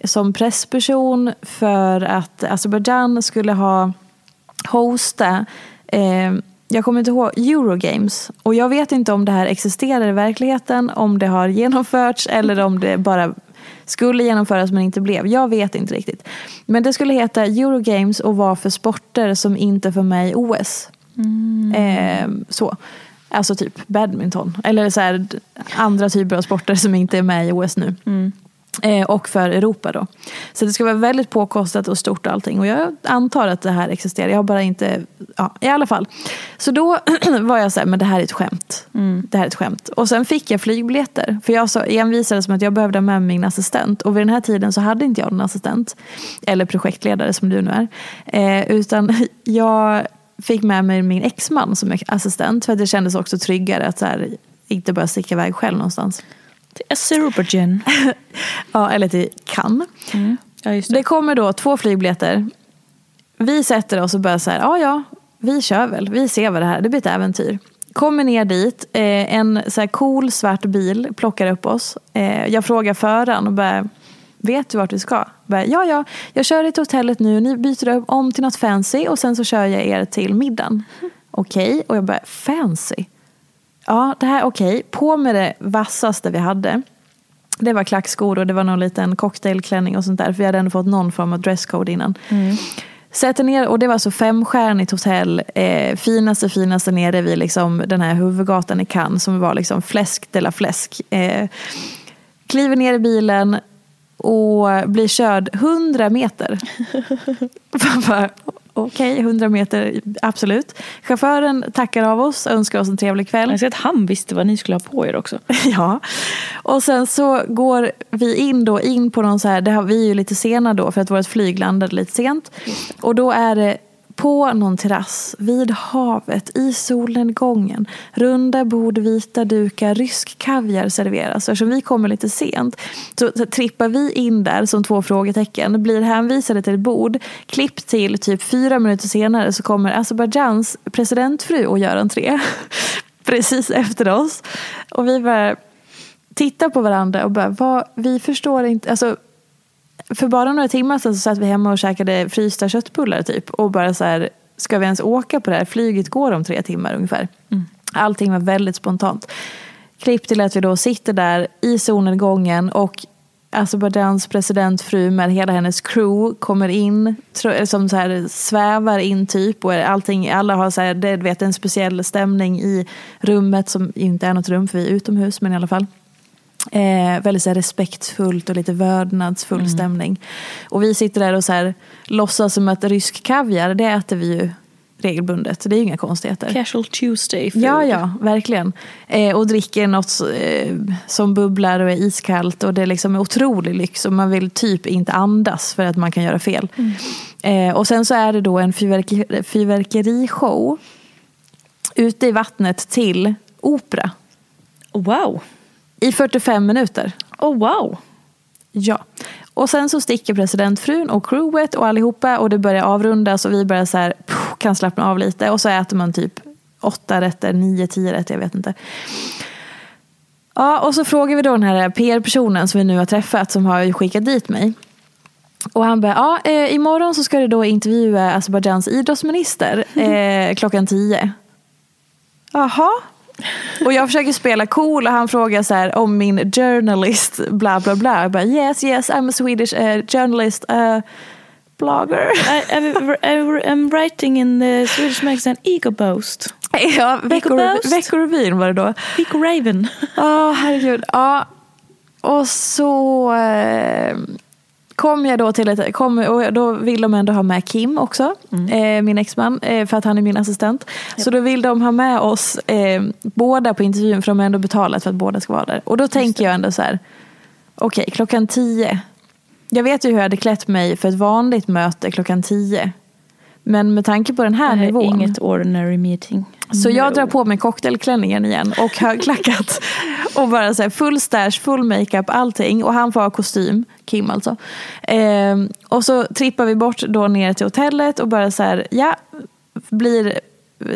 som pressperson för att Azerbajdzjan skulle ha hosta, eh, jag kommer inte ihåg, Eurogames. Och jag vet inte om det här existerar i verkligheten, om det har genomförts eller om det bara skulle genomföras men inte blev. Jag vet inte riktigt. Men det skulle heta Eurogames och vara för sporter som inte med i OS. Mm. Eh, så. Alltså typ badminton. Eller så här, andra typer av sporter som inte är med i OS nu. Mm. Eh, och för Europa då. Så det ska vara väldigt påkostat och stort och allting. Och jag antar att det här existerar. Jag har bara inte, ja i alla fall. Så då var jag så här, men det här är ett skämt. Det här är ett skämt. Och sen fick jag flygbiljetter. För jag så envisades med att jag behövde ha med min assistent. Och vid den här tiden så hade inte jag någon assistent. Eller projektledare som du nu är. Eh, utan jag fick med mig min exman som assistent. För att det kändes också tryggare att så här, inte bara sticka iväg själv någonstans. Till Azerbaijan. Ja, eller till Cannes. Ja, just det. Det kommer då två flygbiljetter. Vi sätter oss och börjar så här, ja ja, vi kör väl, vi ser vad det här, det blir ett äventyr. Kommer ner dit, eh, en så här cool svart bil plockar upp oss. Eh, jag frågar föraren och bara, vet du vart vi ska? Bara, ja ja, jag kör er till hotellet nu, ni byter om till något fancy och sen så kör jag er till middagen. Okej, och jag bara, fancy? Ja, det här okej. På med det vassaste vi hade. Det var klackskor och det var någon liten cocktailklänning och sånt där. För vi hade ändå fått någon form av dresscode innan. Sätter ner, och det var så femstjärnigt hotell. Eh, finaste, finaste nere vid liksom den här huvudgatan i Cannes. Som var liksom fläsk de la fläsk. Eh, kliver ner i bilen och blir körd 100 meter. Man bara, Okej, 100 meter, absolut. Chauffören tackar av oss, önskar oss en trevlig kväll. Jag ser att han visste vad ni skulle ha på er också. Ja, och sen så går vi in då in på någon så här, det har, vi är ju lite sena då för att vårt flyg landade lite sent. Och då är det på någon terrass vid havet i solnedgången. Runda bord, vita dukar, rysk kaviar serveras. Eftersom vi kommer lite sent så, så trippar vi in där som två frågetecken. Blir hänvisade till ett bord. Klipp till typ fyra minuter senare så kommer Azerbajdzjans presidentfru och gör entré. Precis efter oss. Och vi bara tittar på varandra och bara, vad, vi förstår inte. Alltså, för bara några timmar sedan så satt vi hemma och käkade frysta köttbullar typ. Och bara så här, ska vi ens åka på det här? Flyget går om tre timmar ungefär. Allting var väldigt spontant. Klipp till att vi då sitter där i solnedgången och Azerbajdzjans presidentfru med hela hennes crew kommer in, som så här svävar in typ. Och allting, alla har så här, det, vet, en speciell stämning i rummet som inte är något rum för vi är utomhus men i alla fall. Eh, väldigt så här, respektfullt och lite vördnadsfull stämning. Och vi sitter där och så här, låtsas som att rysk kaviar, det äter vi ju regelbundet. Det är ju inga konstigheter. Casual Tuesday food. Ja, ja, verkligen. Eh, och dricker något eh, som bubblar och är iskallt. Och det är liksom otrolig lyx. Och man vill typ inte andas för att man kan göra fel. Eh, och sen så är det då en fyrverke- fyrverkerishow. Ute i vattnet till opera. Wow. I 45 minuter. Oh wow. Ja. Och sen så sticker presidentfrun och crewet och allihopa och det börjar avrundas och vi börjar så här, pff, kan slappna av lite och så äter man typ åtta rätter, nio, tio rätter, jag vet inte. Ja, och så frågar vi då den här PR-personen som vi nu har träffat som har skickat dit mig. Och han bara, ja, eh, imorgon så ska du då intervjua Azerbajdzjans idrottsminister eh, klockan tio. Jaha. Och jag försöker spela cool och han frågar så här om min journalist bla bla bla. Jag bara, yes yes I'm a Swedish uh, journalist uh, blogger. I, I, I'm writing in the Swedish magazine Ego Boast. ja. Veckorevyn var det då. Ego Raven. Ja, herregud. Ja. Och så eh, kom jag då till ett, kom, och då vill de ändå ha med Kim också, eh, min exman, eh, för att han är min assistent. Så då vill de ha med oss eh, båda på intervjun för de har ändå betalat för att båda ska vara där. Och då tänker jag ändå så här, okej klockan tio. Jag vet ju hur jag hade klätt mig för ett vanligt möte klockan tio. Men med tanke på den här Det här är nivån. inget ordinary meeting. Så jag drar på mig cocktailklänningen igen och högklackat. och bara så här full stash, full makeup, allting. Och han får ha kostym, Kim alltså. Ehm, och så trippar vi bort då ner till hotellet och bara så här, ja, blir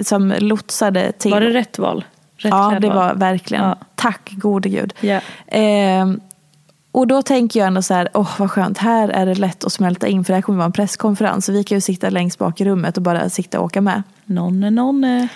som lotsade till. Var det rätt val? Rätt ja, det var verkligen. Ja. Tack gode gud. Ja. Ehm, Och då tänker jag ändå så här, åh vad skönt, här är det lätt att smälta in för det här kommer vara en presskonferens. Så vi kan ju sitta längst bak i rummet och bara sitta och åka med. Nonne, nonne.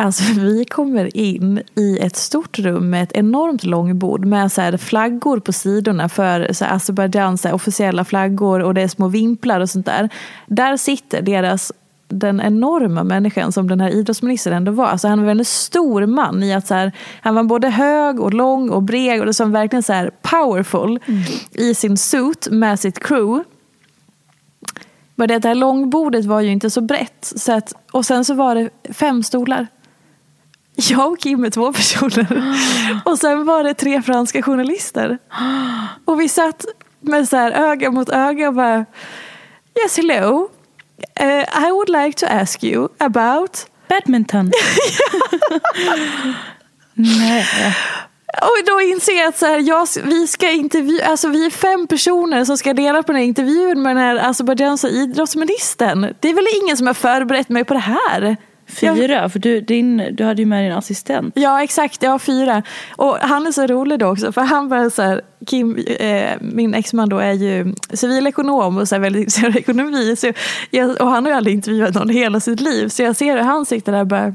Alltså vi kommer in i ett stort rum med ett enormt långbord med så här flaggor på sidorna för så här Azerbajdzjans officiella flaggor och det är små vimplar och sånt där. Där sitter deras den enorma människan som den här idrottsministern ändå var. Alltså han var en stor man i att så här, han var både hög och lång och bred och det som verkligen så här powerful i sin suit med sitt crew. Men det här långbordet var ju inte så brett. Så att, och sen så var det fem stolar. Jag och Kim är två personer. Och sen var det tre franska journalister. Och vi satt med så här öga mot öga och bara Yes hello. Uh, I would like to ask you about Badminton. Nej. Och då inser jag att så här, jag, vi, ska intervju, alltså vi är fem personer som ska dela på den här intervjun med den här azerbajdzjanska idrottsministern. Det är väl ingen som har förberett mig på det här? Fyra, för du, din, du hade ju med din assistent. Ja exakt, jag har fyra. Och han är så rolig då också för han bara så här, Kim, eh, min exman då är ju civilekonom och så här väldigt intresserad av ekonomi. Så jag, och han har ju aldrig intervjuat någon hela sitt liv. Så jag ser hur han sitter där och bara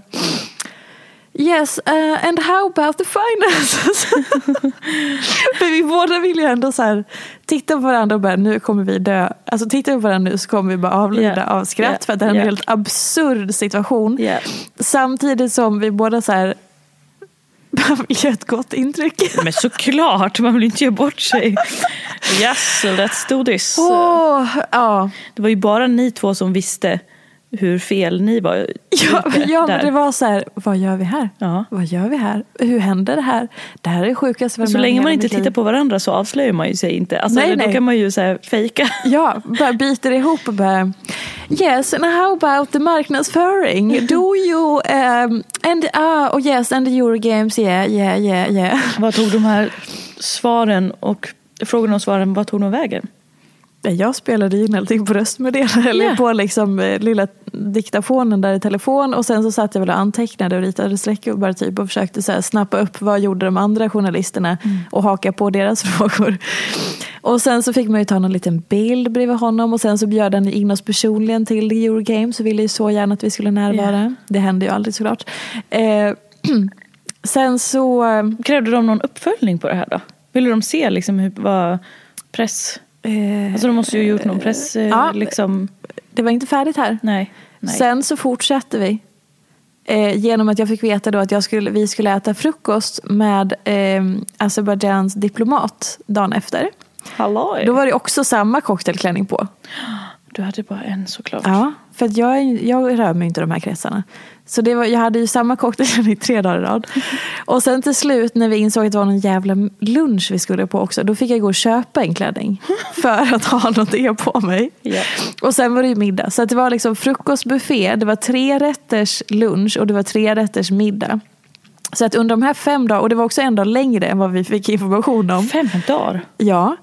Yes, uh, and how about the finances? För vi båda vill ju ändå så här, titta på varandra och bara, nu kommer vi dö. Alltså tittar vi på varandra nu så kommer vi bara avlida Yeah. av skratt. Yeah. För att det är en Yeah. helt absurd situation. Yeah. Samtidigt som vi båda så här, man vill ge ett gott intryck. Men såklart, man vill inte ge bort sig. Yes, let's do this. Åh, ja. Det var ju bara ni två som visste hur fel ni var Ja, ja men det var så här, vad gör vi här? Ja. Vad gör vi här? Hur händer det här? Det här är sjukaste Så i länge man inte tittar på varandra så avslöjar man ju sig inte. Alltså, Nej, eller Då nej. kan man ju så här fejka. Ja, bara biter ihop och bara Yes, and how about the marknadsföring? Do you um, and ah, oh yes, and the Eurogames, yeah, yeah, yeah, yeah. Vad tog de här svaren och frågorna och svaren, vad tog de vägen? Jag spelade in allting på röstmeddelare eller Ja. på liksom eh, lilla diktafonen där i telefon och sen så satt jag väl och antecknade och ritade streckgubbar typ och försökte så här snappa upp vad gjorde de andra journalisterna och haka på deras frågor. Och sen så fick man ju ta någon liten bild bredvid honom och sen så bjöd han in oss personligen till Eurogames och ville ju så gärna att vi skulle närvara. Det hände ju aldrig såklart. Eh, sen så eh, Krävde de någon uppföljning på det här då? Ville de se liksom hur, vad press... eh, Alltså de måste ju ha gjort någon press... Eh, Ja. liksom, det var inte färdigt här. nej. nej. Sen så fortsatte vi. Eh, genom att jag fick veta då att jag skulle, vi skulle äta frukost med eh, Azerbajdzjans diplomat dagen efter. Halloj. Då var det också samma cocktailklänning på. Du hade bara en såklart. Ja, för jag, jag rör mig inte i de här kretsarna. Så det var, jag hade ju samma cocktailklänning tre dagar i rad. Och sen till slut när vi insåg att det var någon jävla lunch vi skulle på också. Då fick jag gå och köpa en klänning. För att ha något på mig. Ja. Och sen var det ju middag. Så att det var liksom frukostbuffé, det var tre rätters lunch och det var tre rätters middag. Så att under de här fem dagarna, och det var också en dag längre än vad vi fick information om. Fem dagar? Ja.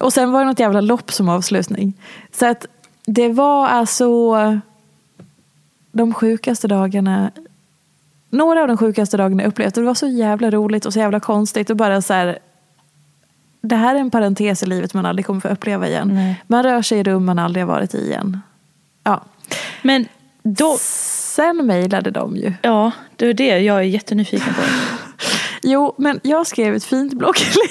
Och sen var det något jävla lopp som avslutning. Så att det var alltså de sjukaste dagarna några av de sjukaste dagarna jag upplevt. Det var så jävla roligt och så jävla konstigt. Och bara så här, det här är en parentes i livet man aldrig kommer få uppleva igen. Nej. Man rör sig i rum man aldrig har varit i igen. Ja. Men då... Sen mejlade de ju. Ja, det är det jag är jättenyfiken på. Jo, men jag skrev ett fint blogginlägg.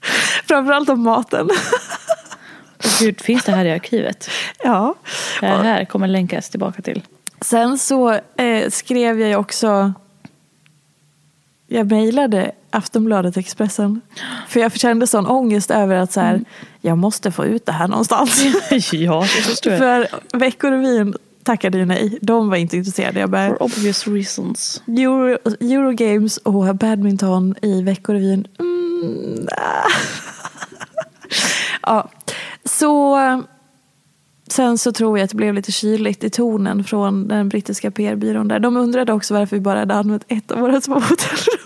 Framförallt om maten. Gud, finns det här i arkivet? ja. Det här kommer länkas tillbaka till. Sen så eh, skrev jag ju också jag mejlade Aftonbladet Expressen. För jag kände sån ångest över att så här, jag måste få ut det här någonstans. ja, det förstår jag. För Veckorevyn tackade ju nej. De var inte intresserade. Jag bara, For obvious reasons. Euro, Eurogames och badminton i Veckorevyn. Mm, ja, så sen så tror jag att det blev lite kyligt i tonen från den brittiska PR-byrån där. De undrade också varför vi bara hade använt ett av våra små hotellrum.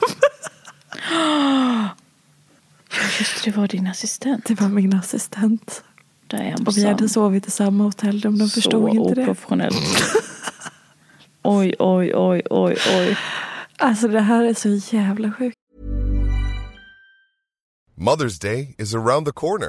Just det, var din assistent. Det var min assistent. Och vi hade sovit i samma hotellrum. De förstod Så inte det. oprofessionellt. oj, oj, oj, oj, oj. Alltså det här är så jävla sjukt. Mother's Day is around the corner.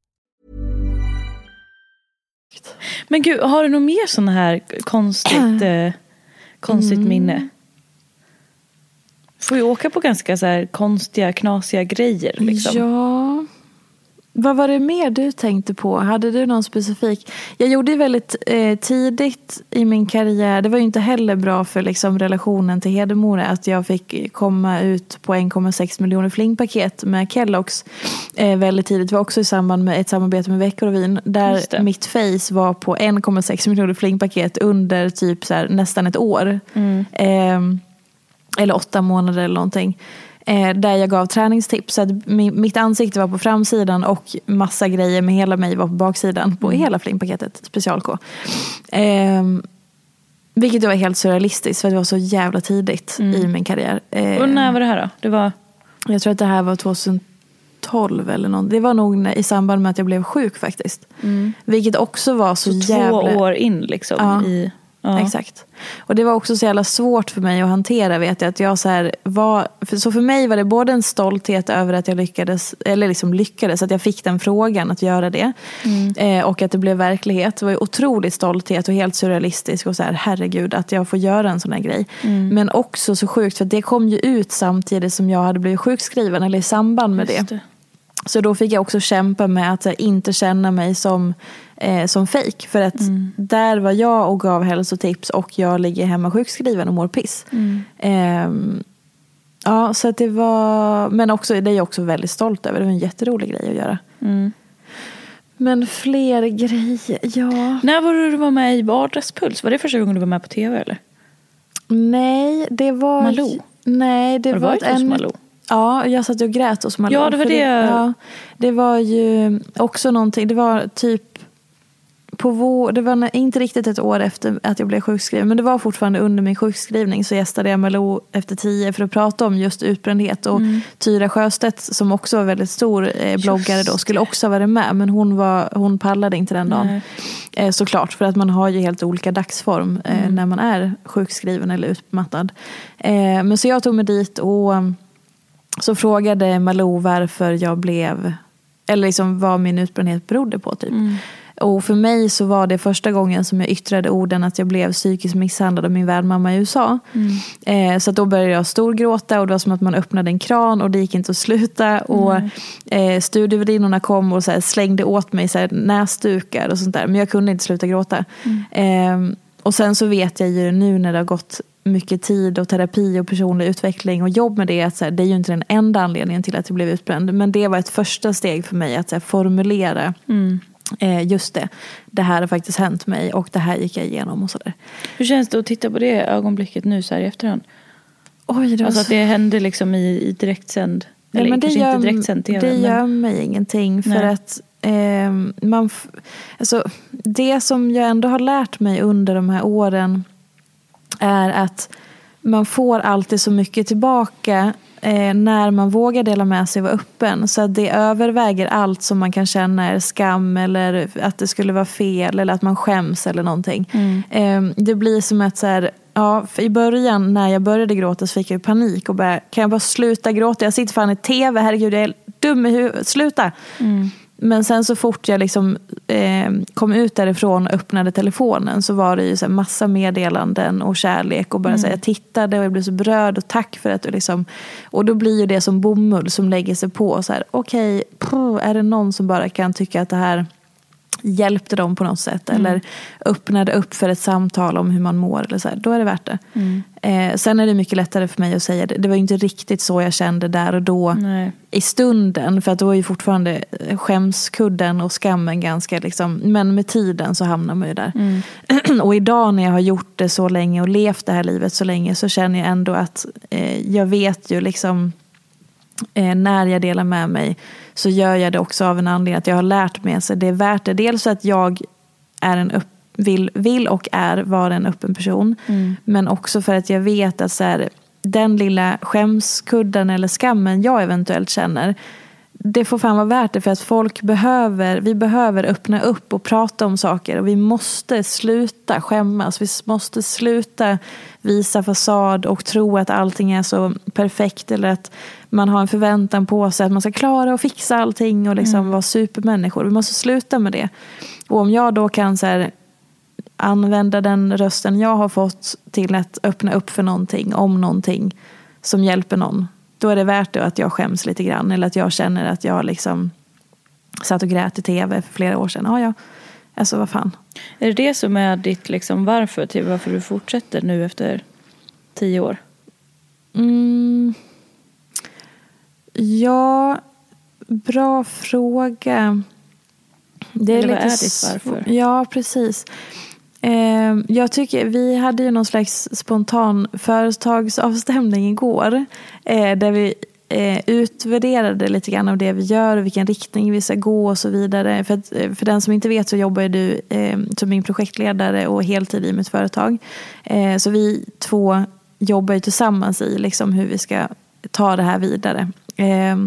Men gud, har du något mer sådana här konstigt, eh, konstigt Mm. minne? Får ju åka på ganska så här konstiga, knasiga grejer. Liksom. Ja. Vad var det mer du tänkte på? Hade du någon specifik? Jag gjorde ju väldigt eh, tidigt i min karriär, det var ju inte heller bra för liksom, relationen till Hedemora att jag fick komma ut på 1,6 miljoner flingpaket med Kellogg's eh, väldigt tidigt. Det var också i samband med ett samarbete med Veckor och Vin Just där mitt face var på 1,6 miljoner flingpaket under typ så här, nästan ett år. Ehm, eller åtta månader eller någonting. Eh, där jag gav träningstips. Så att mi- mitt ansikte var på framsidan och massa grejer med hela mig var på baksidan. På hela flingpaketet, special K. Eh, vilket var helt surrealistiskt för det var så jävla tidigt i min karriär. Eh, Och när var det här då? Det var... jag tror att det här var 2012 eller något. Det var nog i samband med att jag blev sjuk faktiskt. Vilket också var så, Så jävla... två år in liksom. Ja. I, ja. Exakt. Och det var också så jävla svårt för mig att hantera vet jag. Att jag så, här var, för, så för mig var det både en stolthet över att jag lyckades, eller liksom lyckades, att jag fick den frågan att göra det. Eh, och att det blev verklighet. Det var ju otroligt stolthet och helt surrealistisk och så här, herregud att jag får göra en sån här grej. Men också så sjukt för det kom ju ut samtidigt som jag hade blivit sjukskriven eller i samband med det. det. Så då fick jag också kämpa med att här, inte känna mig som, eh, som fake. För att där var jag och gav hälsotips och jag ligger hemma sjukskriven och mår piss. Ehm, ja, så det var, men också, det är jag också väldigt stolt över. Det var en jätterolig grej att göra. Men fler grejer, ja. När var det du var med i Vardagspuls? Var det första gången du var med på tv eller? Nej, det var... Malou? Nej, det du var varit ett ännu- Malou? Ja, jag satt och grät hos Malou. Ja, det var det jag- Ja, det var ju också någonting, det var typ på vår, det var inte riktigt ett år efter att jag blev sjukskriven, men det var fortfarande under min sjukskrivning så gästade jag Malou efter tio för att prata om just utbrändhet. Och Mm. Tyra Sjöstedt som också var väldigt stor eh, bloggare då skulle också varit med, men hon, var, hon pallade inte den dagen. Eh, såklart, för att man har ju helt olika dagsform eh, Mm. när man är sjukskriven eller utmattad. Eh, men så jag tog mig dit och så frågade Malou varför jag blev, eller liksom vad min utbrändhet berodde på typ. Och för mig så var det första gången som jag yttrade orden att jag blev psykiskt misshandlad av min värdmamma i USA. Eh, så då började jag storgråta och det var som att man öppnade en kran och det gick inte att sluta. Och eh, studievärdinnorna kom och så slängde åt mig så här näsdukar och sånt där. Men jag kunde inte sluta gråta. Eh, och sen så vet jag ju nu när det har gått mycket tid och terapi och personlig utveckling och jobb med det. Att så här, det är ju inte den enda anledningen till att jag blev utbränd. Men det var ett första steg för mig att här, formulera eh, just det. Det här har faktiskt hänt mig och det här gick jag igenom och sådär. Hur känns det att titta på det ögonblicket nu så här i efterhand? Oj, det Alltså att så... det hände liksom i, i direktsänd Eller men det gör, inte direkt sen tv. det men... gör mig ingenting. För Nej. att eh, man, alltså, det som jag ändå har lärt mig under de här åren är att man får alltid så mycket tillbaka eh, när man vågar dela med sig och vara öppen. Så det överväger allt som man kan känna är skam eller att det skulle vara fel eller att man skäms eller någonting. Eh, det blir som att så här, ja, i början när jag började gråta så fick jag panik och bara, kan jag bara sluta gråta? Jag sitter fan i tv, herregud jag är dum i huvudet, sluta! Men sen så fort jag liksom, eh, kom ut därifrån och öppnade telefonen så var det ju så här massa meddelanden och kärlek. Och bara så här, jag tittade och jag blev så berörd och tack för att du liksom... Och då blir ju det som bomull som lägger sig på. så här, Okej, puh, är det någon som bara kan tycka att det här hjälpte dem på något sätt. Eller öppnade upp för ett samtal om hur man mår. Eller så här, då är det värt det. Eh, sen är det mycket lättare för mig att säga det. Det var inte riktigt så jag kände där och då Nej. i stunden. För att då var ju fortfarande skämskudden och skammen ganska liksom. Men med tiden så hamnar man ju där. och idag när jag har gjort det så länge och levt det här livet så länge så känner jag ändå att eh, jag vet ju liksom eh, när jag delar med mig så gör jag det också av en anledning att jag har lärt mig att det är värt det. Dels att jag är en upp, vill, vill och är vara en öppen person. Men också för att jag vet att så här, den lilla skämskudden eller skammen jag eventuellt känner det får fan vara värt det för att folk behöver, vi behöver öppna upp och prata om saker och vi måste sluta skämmas. Vi måste sluta visa fasad och tro att allting är så perfekt eller att man har en förväntan på sig att man ska klara och fixa allting och liksom vara supermänniskor. Vi måste sluta med det. Och om jag då kan så här, använda den rösten jag har fått till att öppna upp för någonting, om någonting som hjälper någon. Då är det värt det att jag skäms lite grann. Eller att jag känner att jag liksom satt och grät i tv för flera år sedan. Ja, ja. Alltså vad fan. Är det det som är ditt liksom varför till varför du fortsätter nu efter tio år? Mm. Ja, bra fråga. Det Eller vad är lite ditt varför? Ja, precis. Eh, jag tycker, vi hade ju någon slags spontan företagsavstämning igår. Eh, där vi eh, utvärderade lite grann av det vi gör och vilken riktning vi ska gå och så vidare. För, att, eh, för den som inte vet så jobbar ju du eh, som min projektledare och heltid i mitt företag. Eh, så vi två jobbar ju tillsammans i liksom hur vi ska ta det här vidare. Eh,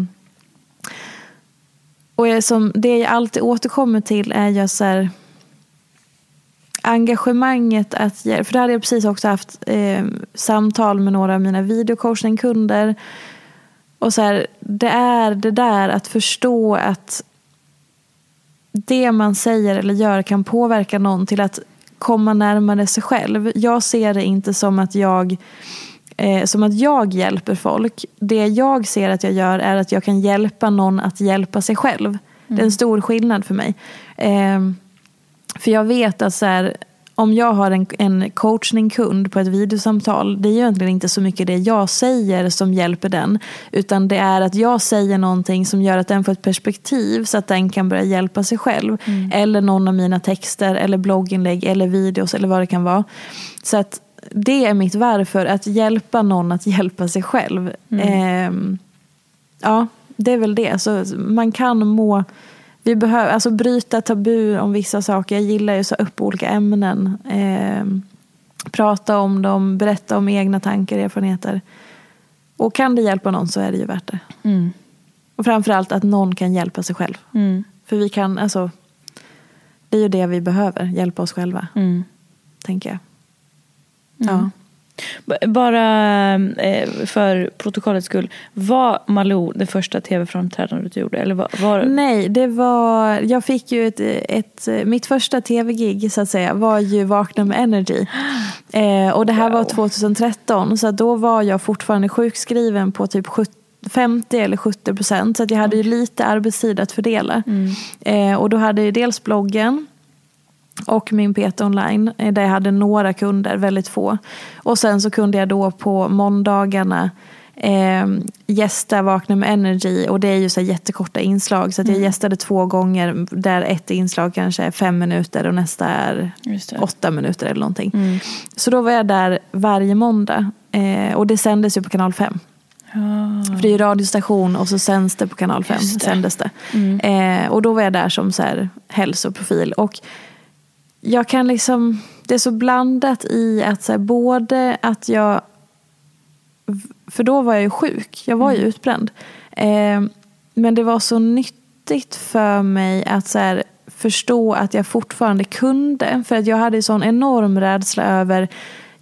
och som, det jag alltid återkommer till är ju så här, engagemanget att, för det hade jag precis också haft eh, samtal med några av mina videocoachingkunder. Och så här, det är det där att förstå att det man säger eller gör kan påverka någon till att komma närmare sig själv. Jag ser det inte som att jag eh, som att jag hjälper folk. Det jag ser att jag gör är att jag kan hjälpa någon att hjälpa sig själv. Det är en stor skillnad för mig. Eh, för jag vet att så här, om jag har en, en coachningkund på ett videosamtal, det är ju egentligen inte så mycket det jag säger som hjälper den. Utan det är att jag säger någonting som gör att den får ett perspektiv så att den kan börja hjälpa sig själv. Eller någon av mina texter, eller blogginlägg, eller videos eller vad det kan vara. Så att det är mitt varför, att hjälpa någon att hjälpa sig själv. Ehm, ja, det är väl det. Så man kan må... Vi behöver alltså bryta tabu om vissa saker. Jag gillar ju så upp olika ämnen. Ehm, prata om dem, berätta om egna tankar och erfarenheter. Och kan det hjälpa någon så är det ju värt det. Mm. Och framförallt att någon kan hjälpa sig själv. Mm. För vi kan, alltså, det är ju det vi behöver, hjälpa oss själva, Mm. tänker jag. Ja. Bara eh, för protokollets skull. Var Malou det första tv-framträdandet du gjorde? Eller var, var... Nej, det var, jag fick ju ett, ett, mitt första tv-gig så att säga var ju Vakna med Energy. Eh, och det här var 2013 så då var jag fortfarande sjukskriven på typ 70 50 eller 70 procent så att jag hade ju lite arbetstid att fördela. Eh, och då hade jag dels bloggen och min PT online eh, där jag hade några kunder, väldigt få. Och sen så kunde jag då på måndagarna eh, gästa Vakna med Energy och det är ju så jättekorta inslag så att jag gästade två gånger där ett inslag kanske är fem minuter och nästa är åtta minuter eller någonting. Så då var jag där varje måndag eh, och det sändes ju på kanal 5. För det är ju radiostation och så sänds det på kanal 5. Just det. Sändes det. Eh, och då var jag där som så här hälsoprofil. Och jag kan liksom, det är så blandat i att så här, både att jag, för då var jag ju sjuk, jag var ju utbränd. Eh, men det var så nyttigt för mig att så här, förstå att jag fortfarande kunde. För att jag hade en sån enorm rädsla över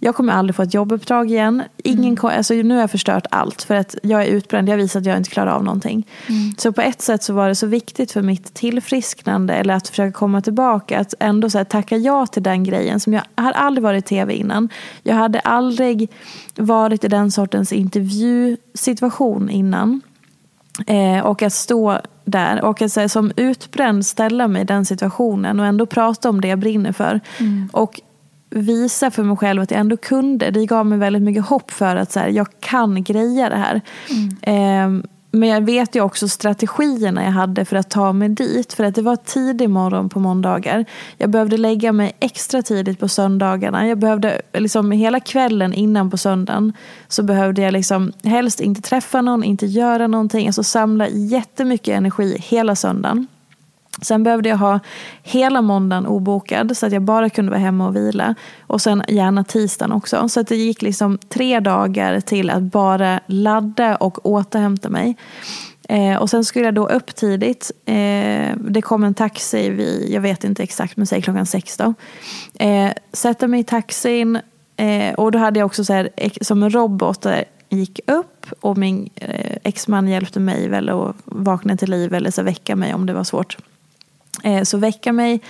jag kommer aldrig få ett jobbuppdrag igen. Ingen, ko- alltså, nu har jag förstört allt för att jag är utbränd. Jag visar att jag inte klarar av någonting. Så på ett sätt så var det så viktigt för mitt tillfrisknande eller att försöka komma tillbaka. Att ändå så här, tacka ja till den grejen. Som jag hade aldrig varit i tv innan. Jag hade aldrig varit i den sortens intervjusituation innan. Eh, och att stå där och att så här, som utbränd ställa mig i den situationen och ändå prata om det jag brinner för. Och visa för mig själv att jag ändå kunde. Det gav mig väldigt mycket hopp för att så här, jag kan greja det här. Eh, men jag vet ju också strategierna jag hade för att ta mig dit. För att det var tidig morgon på måndagar. Jag behövde lägga mig extra tidigt på söndagarna. Jag behövde liksom hela kvällen innan på söndagen. Så behövde jag liksom helst inte träffa någon, inte göra någonting. Alltså samla jättemycket energi hela söndagen. Sen behövde jag ha hela måndagen obokad så att jag bara kunde vara hemma och vila. Och sen gärna tisdagen också. Så att det gick liksom tre dagar till att bara ladda och återhämta mig. Eh, och sen skulle jag då upp tidigt. Eh, det kom en taxi vid, jag vet inte exakt, men säg klockan sex då. Eh, sätta mig i taxin eh, och då hade jag också så här, som en robot där gick upp och min eh, exman hjälpte mig väl att vakna till liv eller så väcka mig om det var svårt. Eh, så väcka mig.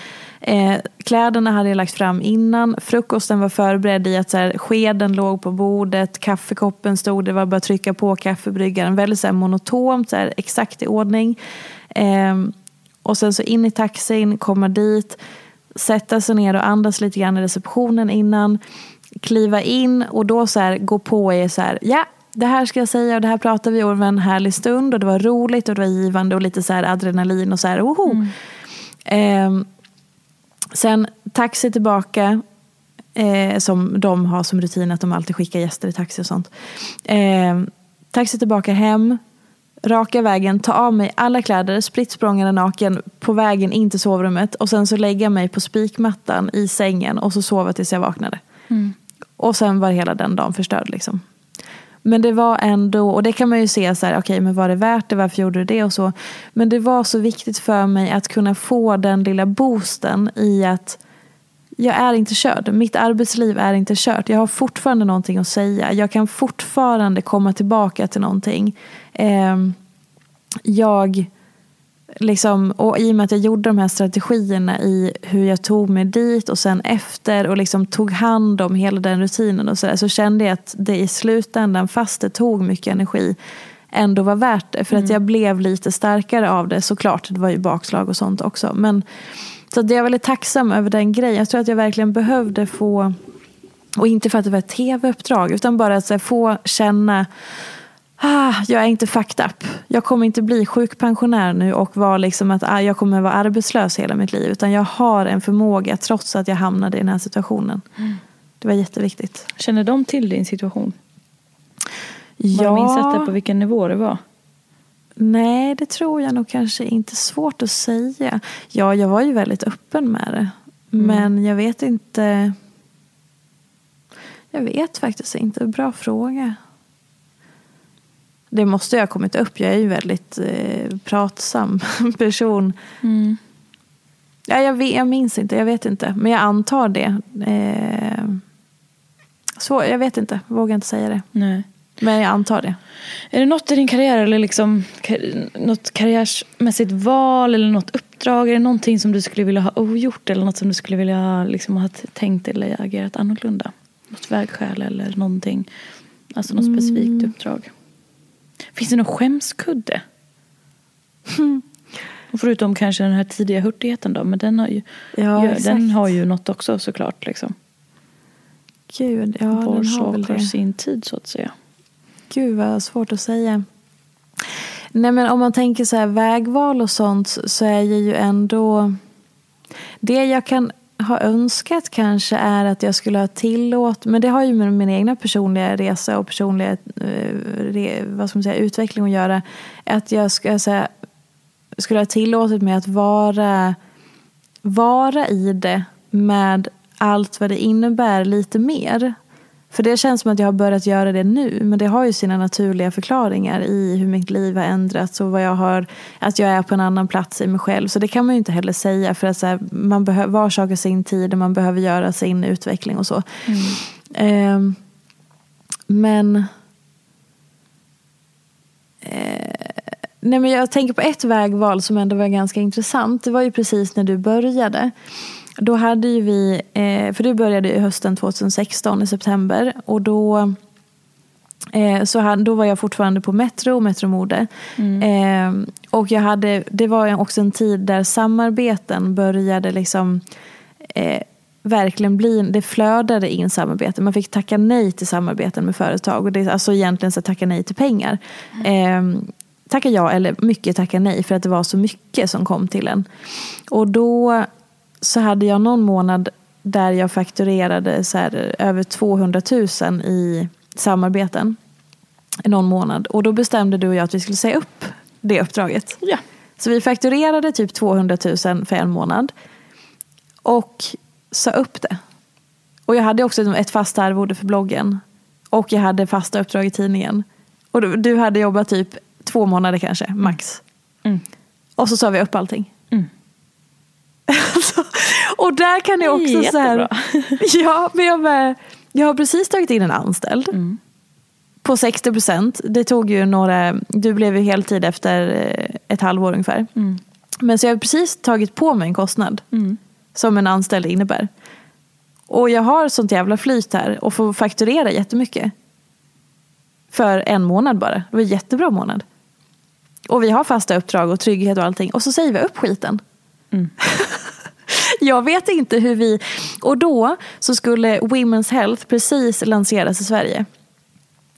Eh, kläderna hade jag lagt fram innan. Frukosten var förberedd i att så här, skeden låg på bordet. Kaffekoppen stod, det var bara att trycka på kaffebryggaren. Väldigt så här, monotont, så här, exakt i ordning. Eh, och sen så in i taxin, komma dit. Sätta sig ner och andas lite grann i receptionen innan. Kliva in och då så här, gå på i så här, ja det här ska jag säga och det här pratar vi om en härlig stund och det var roligt och det var givande och lite så här adrenalin och så här, oho. Mm. Ehm, sen taxi tillbaka, eh, som de har som rutin att de alltid skickar gäster i taxi och sånt. Ehm, taxi tillbaka hem, raka vägen, ta av mig alla kläder, spritt språngande naken på vägen in till sovrummet och sen så lägga mig på spikmattan i sängen och så sova tills jag vaknade. Och sen var hela den dagen förstörd liksom. Men det var ändå, och det kan man ju se så här, okej men var det värt det, varför gjorde du det och så. Men det var så viktigt för mig att kunna få den lilla boosten i att jag är inte körd. Mitt arbetsliv är inte kört. Jag har fortfarande någonting att säga. Jag kan fortfarande komma tillbaka till någonting. Ehm, jag, liksom, och i och med att jag gjorde de här strategierna i hur jag tog mig dit och sen efter och liksom tog hand om hela den rutinen och så, där, så kände jag att det i slutändan, fast det tog mycket energi, ändå var värt det. För att jag blev lite starkare av det. Såklart, det var ju bakslag och sånt också. Men, så jag är väldigt tacksam över den grejen. Jag tror att jag verkligen behövde få, och inte för att det var ett tv-uppdrag, utan bara att få känna Ah, jag är inte fucked up. Jag kommer inte bli sjukpensionär nu och vara liksom att ah, jag kommer vara arbetslös hela mitt liv. Utan jag har en förmåga trots att jag hamnade i den här situationen. Det var jätteviktigt. Känner de till din situation? Var Ja, de insatta på vilken nivå det var? nej det tror jag nog kanske inte. Svårt att säga. Ja, jag var ju väldigt öppen med det. Men jag vet inte. Jag vet faktiskt inte. Bra fråga. Det måste jag ha kommit upp. Jag är ju väldigt eh, pratsam person. Ja, jag, vet, jag minns inte, jag vet inte. Men jag antar det. Eh, så, jag vet inte, vågar inte säga det. Nej. Men jag antar det. Är det något i din karriär eller liksom något karriärsmässigt val eller något uppdrag? Är det någonting som du skulle vilja ha ogjort eller något som du skulle vilja ha, liksom, ha tänkt eller agerat annorlunda? Något vägskäl eller någonting? Alltså något specifikt uppdrag. Finns det någon skämskudde? Och Förutom kanske den här tidiga hurtigheten då, men den har ju, Ja, exakt. den har ju något också såklart. Liksom. Gud, ja, Var den har väl det. sin tid så att säga. Gud vad svårt att säga. Nej men om man tänker så här vägval och sånt så är jag ju ändå... Det jag kan har önskat kanske är att jag skulle ha tillåt, men det har ju med min egna personliga resa och personliga eh, vad ska man säga, utveckling att göra. Att jag ska säga, skulle ha tillåtit mig att vara, vara i det med allt vad det innebär lite mer. För det känns som att jag har börjat göra det nu. Men det har ju sina naturliga förklaringar i hur mitt liv har ändrats. Och vad jag har, att jag är på en annan plats i mig själv. Så det kan man ju inte heller säga. För att så här, man behöver, var sak har sin tid och man behöver göra sin utveckling och så. Mm. Eh, men... Eh, nej men jag tänker på ett vägval som ändå var ganska intressant. Det var ju precis när du började. Då hade ju vi, eh, för det började i hösten 2016 i september och då eh, så hade, då var jag fortfarande på Metro, Metromode. Mm. Eh, och jag hade, det var också en tid där samarbeten började liksom eh, verkligen bli, det flödade in samarbeten. Man fick tacka nej till samarbeten med företag. Och det, alltså egentligen så tacka nej till pengar. Eh, tacka ja eller mycket tacka nej för att det var så mycket som kom till en. Och då så hade jag någon månad där jag fakturerade så här, över 200 000 i samarbeten. Någon månad. Och då bestämde du och jag att vi skulle säga upp det uppdraget. Ja. Så vi fakturerade typ 200 000 för en månad. Och sa upp det. Och jag hade också ett fast arvode för bloggen. Och jag hade fasta uppdrag i tidningen. Och du, du hade jobbat typ två månader kanske, max. Mm. Och så sa vi upp allting. Mm. och där kan jag också Jättebra. så här, ja, men jag, jag har precis tagit in en anställd. Mm. På 60 procent. Det tog ju några, du blev ju heltid efter eh, ett halvår ungefär. Mm. Men så jag har precis tagit på mig en kostnad. Mm. Som en anställd innebär. Och jag har sånt jävla flyt här och får fakturera jättemycket. För en månad bara. Det var en jättebra månad. Och vi har fasta uppdrag och trygghet och allting. Och så säger vi upp skiten. Mm. jag vet inte hur vi... Och då så skulle Women's Health precis lanseras i Sverige.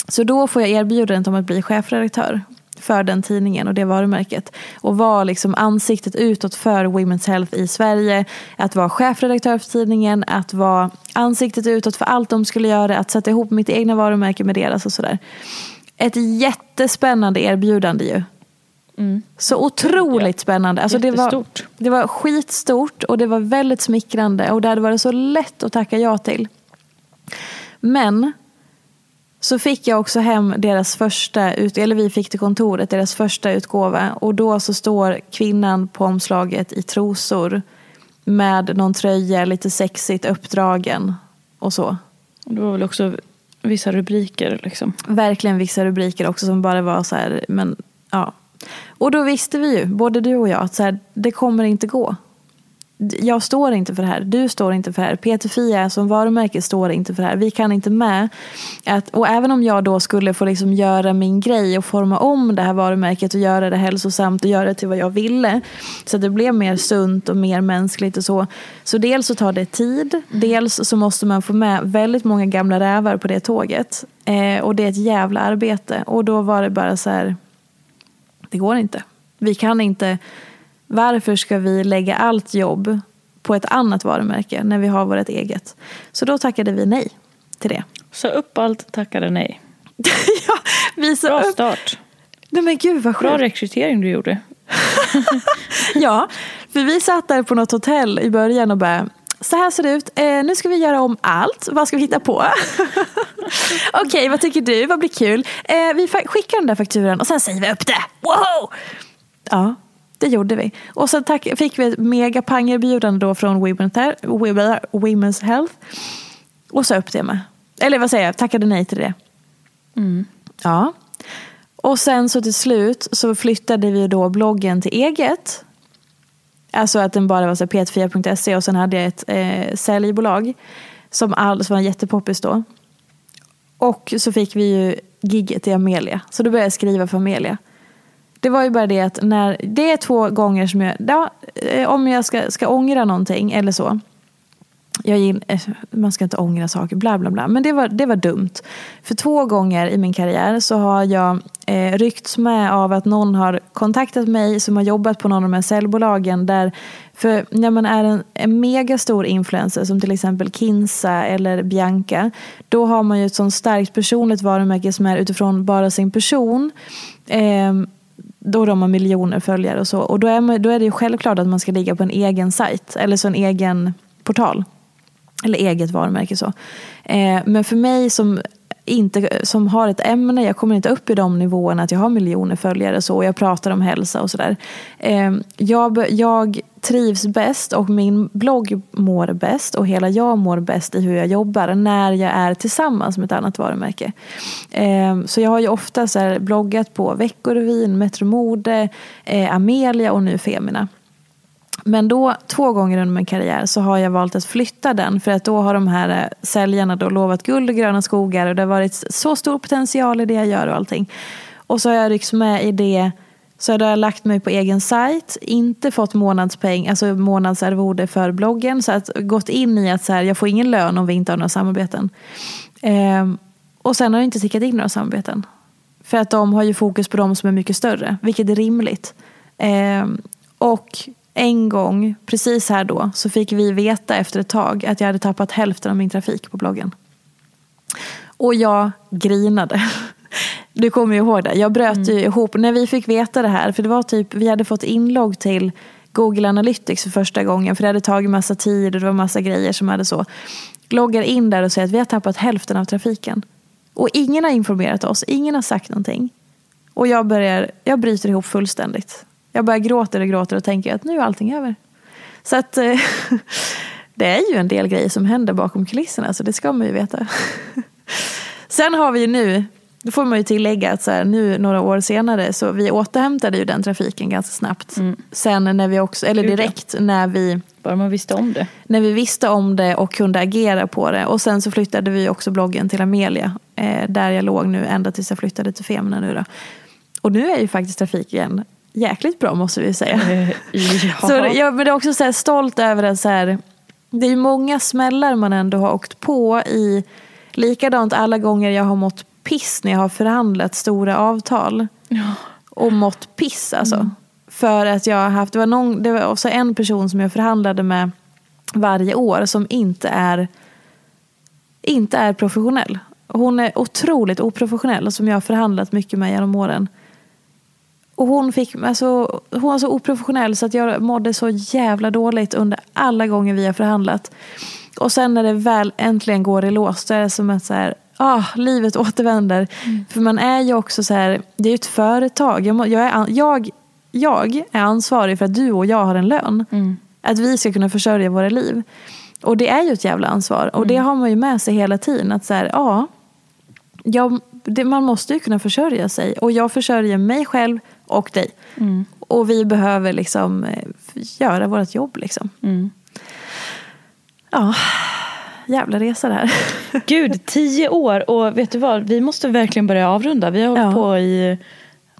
Så då får jag erbjudandet om att bli chefredaktör för den tidningen och det varumärket. Och vara liksom ansiktet utåt för Women's Health i Sverige. Att vara chefredaktör för tidningen, att vara ansiktet utåt för allt de skulle göra. Att sätta ihop mitt egna varumärke med deras och sådär. Ett jättespännande erbjudande ju. Mm. Så otroligt spännande. Alltså det, var, det var skitstort och det var väldigt smickrande och det hade varit så lätt att tacka ja till. Men så fick jag också hem deras första, ut, eller vi fick till kontoret deras första utgåva och då så står kvinnan på omslaget i trosor med någon tröja, lite sexigt uppdragen och så. Det var väl också vissa rubriker liksom. Verkligen vissa rubriker också som bara var så här, men ja, och då visste vi ju, både du och jag, att så här, det kommer inte gå. Jag står inte för det här, du står inte för det här, Peter Fia som varumärke står inte för det här. Vi kan inte med. Att, och även om jag då skulle få liksom göra min grej och forma om det här varumärket och göra det hälsosamt och göra det till vad jag ville. Så att det blev mer sunt och mer mänskligt och så. Så dels så tar det tid, dels så måste man få med väldigt många gamla rävar på det tåget. Eh, och det är ett jävla arbete. Och då var det bara så här det går inte. Vi kan inte. Varför ska vi lägga allt jobb på ett annat varumärke när vi har vårt eget? Så då tackade vi nej till det. Så upp allt, tackade nej. ja, vi Bra upp. start. Nej men gud vad Bra rekrytering du gjorde. ja, för vi satt där på något hotell i början och bara så här ser det ut. Eh, nu ska vi göra om allt. Vad ska vi hitta på? Okej, okay, vad tycker du? Vad blir kul? Eh, vi skickar den där fakturan och sen säger vi upp det. Wow! Ja, det gjorde vi. Och sen tack, fick vi ett megapangerbjudande då från Women's Health. Och så upp det med. Eller vad säger jag? Tackade nej till det. Mm. Ja. Och sen så till slut så flyttade vi då bloggen till eget. Alltså att den bara var p4.se och sen hade jag ett eh, säljbolag som, all, som var jättepoppis då. Och så fick vi ju gigget i Amelia. Så då började jag skriva för Amelia. Det var ju bara det att när, det är två gånger som jag, ja, eh, om jag ska, ska ångra någonting eller så jag gill, eh, man ska inte ångra saker, bla bla bla. Men det var, det var dumt. För två gånger i min karriär så har jag eh, ryckts med av att någon har kontaktat mig som har jobbat på någon av de här säljbolagen där För när man är en, en megastor influencer som till exempel Kinsa eller Bianca. Då har man ju ett sånt starkt personligt varumärke som är utifrån bara sin person. Eh, då de har miljoner följare och så. Och då är, man, då är det ju självklart att man ska ligga på en egen sajt. Eller så en egen portal. Eller eget varumärke så. Eh, men för mig som inte, som har ett ämne, jag kommer inte upp i de nivåerna att jag har miljoner följare så, och jag pratar om hälsa och sådär. Eh, jag, jag trivs bäst och min blogg mår bäst och hela jag mår bäst i hur jag jobbar när jag är tillsammans med ett annat varumärke. Eh, så jag har ju ofta så bloggat på Veckorevyn, Metromode, eh, Amelia och nu Femina. Men då, två gånger under min karriär, så har jag valt att flytta den. För att då har de här eh, säljarna då lovat guld och gröna skogar. Och det har varit så stor potential i det jag gör och allting. Och så har jag ryckts med i det. Så har jag lagt mig på egen sajt, inte fått månadspeng, alltså månadsarvode för bloggen. Så att gått in i att så här, jag får ingen lön om vi inte har några samarbeten. Ehm, och sen har jag inte tickat in några samarbeten. För att de har ju fokus på de som är mycket större, vilket är rimligt. Ehm, och en gång, precis här då, så fick vi veta efter ett tag att jag hade tappat hälften av min trafik på bloggen. Och jag grinade. Du kommer ju ihåg det. Jag bröt mm. ju ihop när vi fick veta det här. För det var typ, vi hade fått inlogg till Google Analytics för första gången. För det hade tagit massa tid och det var massa grejer som hade så. Loggar in där och säger att vi har tappat hälften av trafiken. Och ingen har informerat oss. Ingen har sagt någonting. Och jag, börjar, jag bryter ihop fullständigt. Jag bara gråter och gråter och tänker att nu är allting över. Så att eh, det är ju en del grejer som händer bakom kulisserna så det ska man ju veta. Sen har vi ju nu, då får man ju tillägga att så här, nu några år senare så vi återhämtade ju den trafiken ganska snabbt. Mm. Sen när vi också, eller direkt när vi bara man visste om det. När vi visste om det och kunde agera på det. Och sen så flyttade vi också bloggen till Amelia. Eh, där jag låg nu ända tills jag flyttade till Femina nu då. Och nu är ju faktiskt trafiken jäkligt bra måste vi säga. Eh, ja. Så jag men är också så stolt över att så här, det är ju många smällar man ändå har åkt på i likadant alla gånger jag har mått piss när jag har förhandlat stora avtal. Ja. Och mått piss alltså. Mm. För att jag har haft, det var, någon, det var också en person som jag förhandlade med varje år som inte är, inte är professionell. Hon är otroligt oprofessionell som jag har förhandlat mycket med genom åren. Och hon, fick, alltså, hon var så oprofessionell så att jag mådde så jävla dåligt under alla gånger vi har förhandlat. Och sen när det väl äntligen går i lås så är det som att så här, ah, livet återvänder. Mm. För man är ju också så här, det är ju ett företag. Jag, jag, är, jag, jag är ansvarig för att du och jag har en lön. Mm. Att vi ska kunna försörja våra liv. Och det är ju ett jävla ansvar. Och mm. det har man ju med sig hela tiden. Att så här, ja, jag, det, man måste ju kunna försörja sig. Och jag försörjer mig själv och dig. Mm. Och vi behöver liksom eh, göra vårt jobb. Liksom. Mm. Ja, jävla resa det här. Gud, tio år och vet du vad? Vi måste verkligen börja avrunda. Vi har hållit ja. på i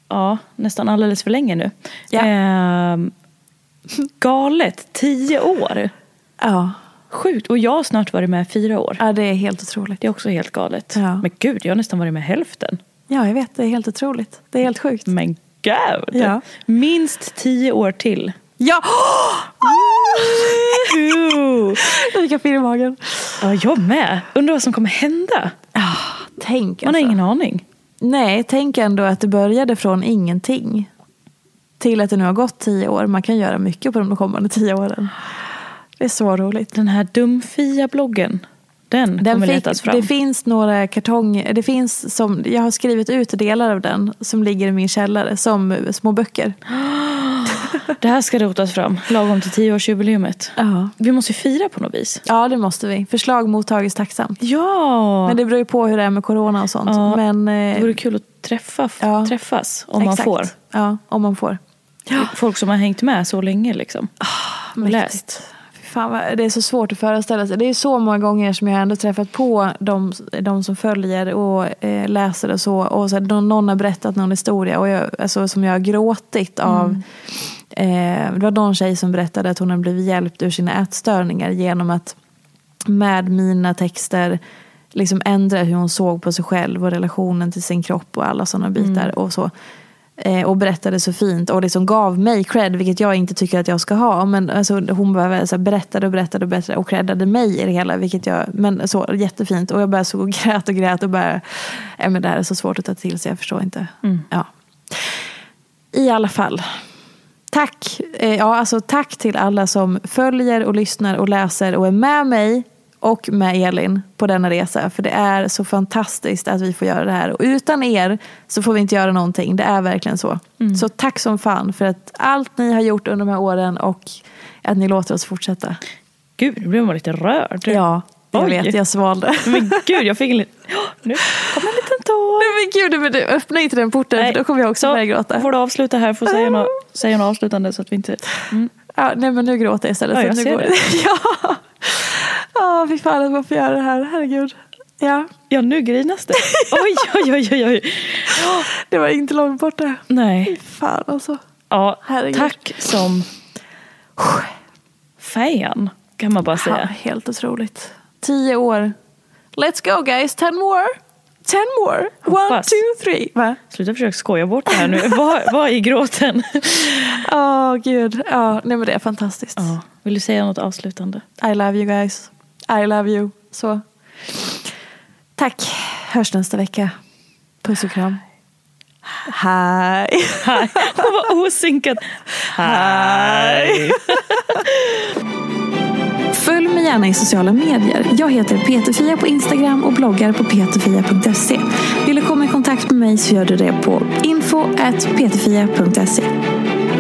ja, nästan alldeles för länge nu. Ja. Eh, galet, tio år. Ja. Sjukt. Och jag har snart varit med fyra år. Ja, det är helt otroligt. Det är också helt galet. Ja. Men gud, jag har nästan varit med hälften. Ja, jag vet. Det är helt otroligt. Det är helt sjukt. Men gud. Ja. Minst tio år till. Ja! jag fick en i magen. Ja, jag med. Undrar vad som kommer hända. Ah, tänk Man har alltså. ingen aning. Nej, tänk ändå att det började från ingenting. Till att det nu har gått tio år. Man kan göra mycket på de kommande tio åren. Det är så roligt. Den här dumfia-bloggen. Den, den kommer fick, letas fram. Det finns några kartonger. Det finns som, jag har skrivit ut delar av den som ligger i min källare som små böcker. Det här ska rotas fram lagom till tioårsjubileumet. Ja. Vi måste fira på något vis. Ja det måste vi. Förslag mottages tacksamt. Ja! Men det beror ju på hur det är med corona och sånt. Ja. Men, eh, det vore kul att träffa, ja. träffas om Exakt. man får. Ja, om man får. Ja. Folk som har hängt med så länge liksom. Ah, läst. Fan, det är så svårt att föreställa sig. Det är så många gånger som jag ändå träffat på de, de som följer och eh, läser och så. Och så någon, någon har berättat någon historia och jag, alltså, som jag har gråtit av. Mm. Eh, det var någon tjej som berättade att hon har blivit hjälpt ur sina ätstörningar genom att med mina texter liksom ändra hur hon såg på sig själv och relationen till sin kropp och alla sådana bitar. Mm. och så. Eh, och berättade så fint och liksom gav mig cred, vilket jag inte tycker att jag ska ha. Men alltså, hon bara så här, berättade och berättade och berättade och creddade mig i det hela. Vilket jag, men så jättefint. Och jag bara så grät och grät och bara, äh, men det här är så svårt att ta till sig, jag förstår inte. Ja. I alla fall. Tack, eh, ja, alltså tack till alla som följer och lyssnar och läser och är med mig och med Elin på denna resa. För det är så fantastiskt att vi får göra det här. Och utan er så får vi inte göra någonting. Det är verkligen så. Så tack som fan för att allt ni har gjort under de här åren och att ni låter oss fortsätta. Gud, nu blev man lite rörd. Ja, jag Oj. vet. Jag svalde. Men gud, jag fick en liten... Ja, Nu kom en liten tår. Nej men gud, men du öppna inte den porten för då kommer jag också så börja gråta. får du avsluta här, får säga något, säga något avslutande så att vi inte... Mm. Ja, nej men nu gråter jag istället. Ja, jag ser går det. ja. Ja, fy fan att man får göra det här. Herregud. Ja, Ja, nu grinas det. Oj, oj, oj, oj, oj. det var inte långt borta. Nej. Fy fan alltså. Ja, Herregud. tack som fan, kan man bara Ja, säga. helt otroligt. Tio år. Let's go guys, ten more. Ten more. One, Hoppas. two, three. Va? Sluta försöka skoja bort det här nu. Vad vad är gråten? Åh gud. Ja, nej men det är fantastiskt. Ja. Vill du säga något avslutande? I love you guys. I love you. Så. Tack. Hörs nästa vecka. Puss och kram. Hej. Hej. Hon var osynkad. Hej. Följ mig gärna i sociala medier. Jag heter Peterfia på Instagram och bloggar på peterfia.se. Vill du komma i kontakt med mig så gör du det på info.peterfia.se.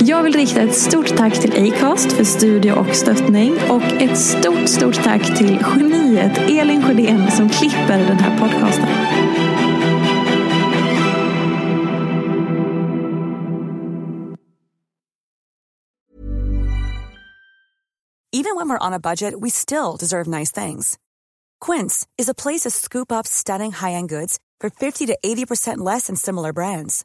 Jag vill rikta ett stort tack till Acast för studie och stöttning och ett stort, stort tack till geniet Elin Sjödén som klipper den här podcasten. Even when we're on a budget, we still deserve nice things. Quince is a place to scoop up stunning high-end goods for 50 to 80% less than similar brands.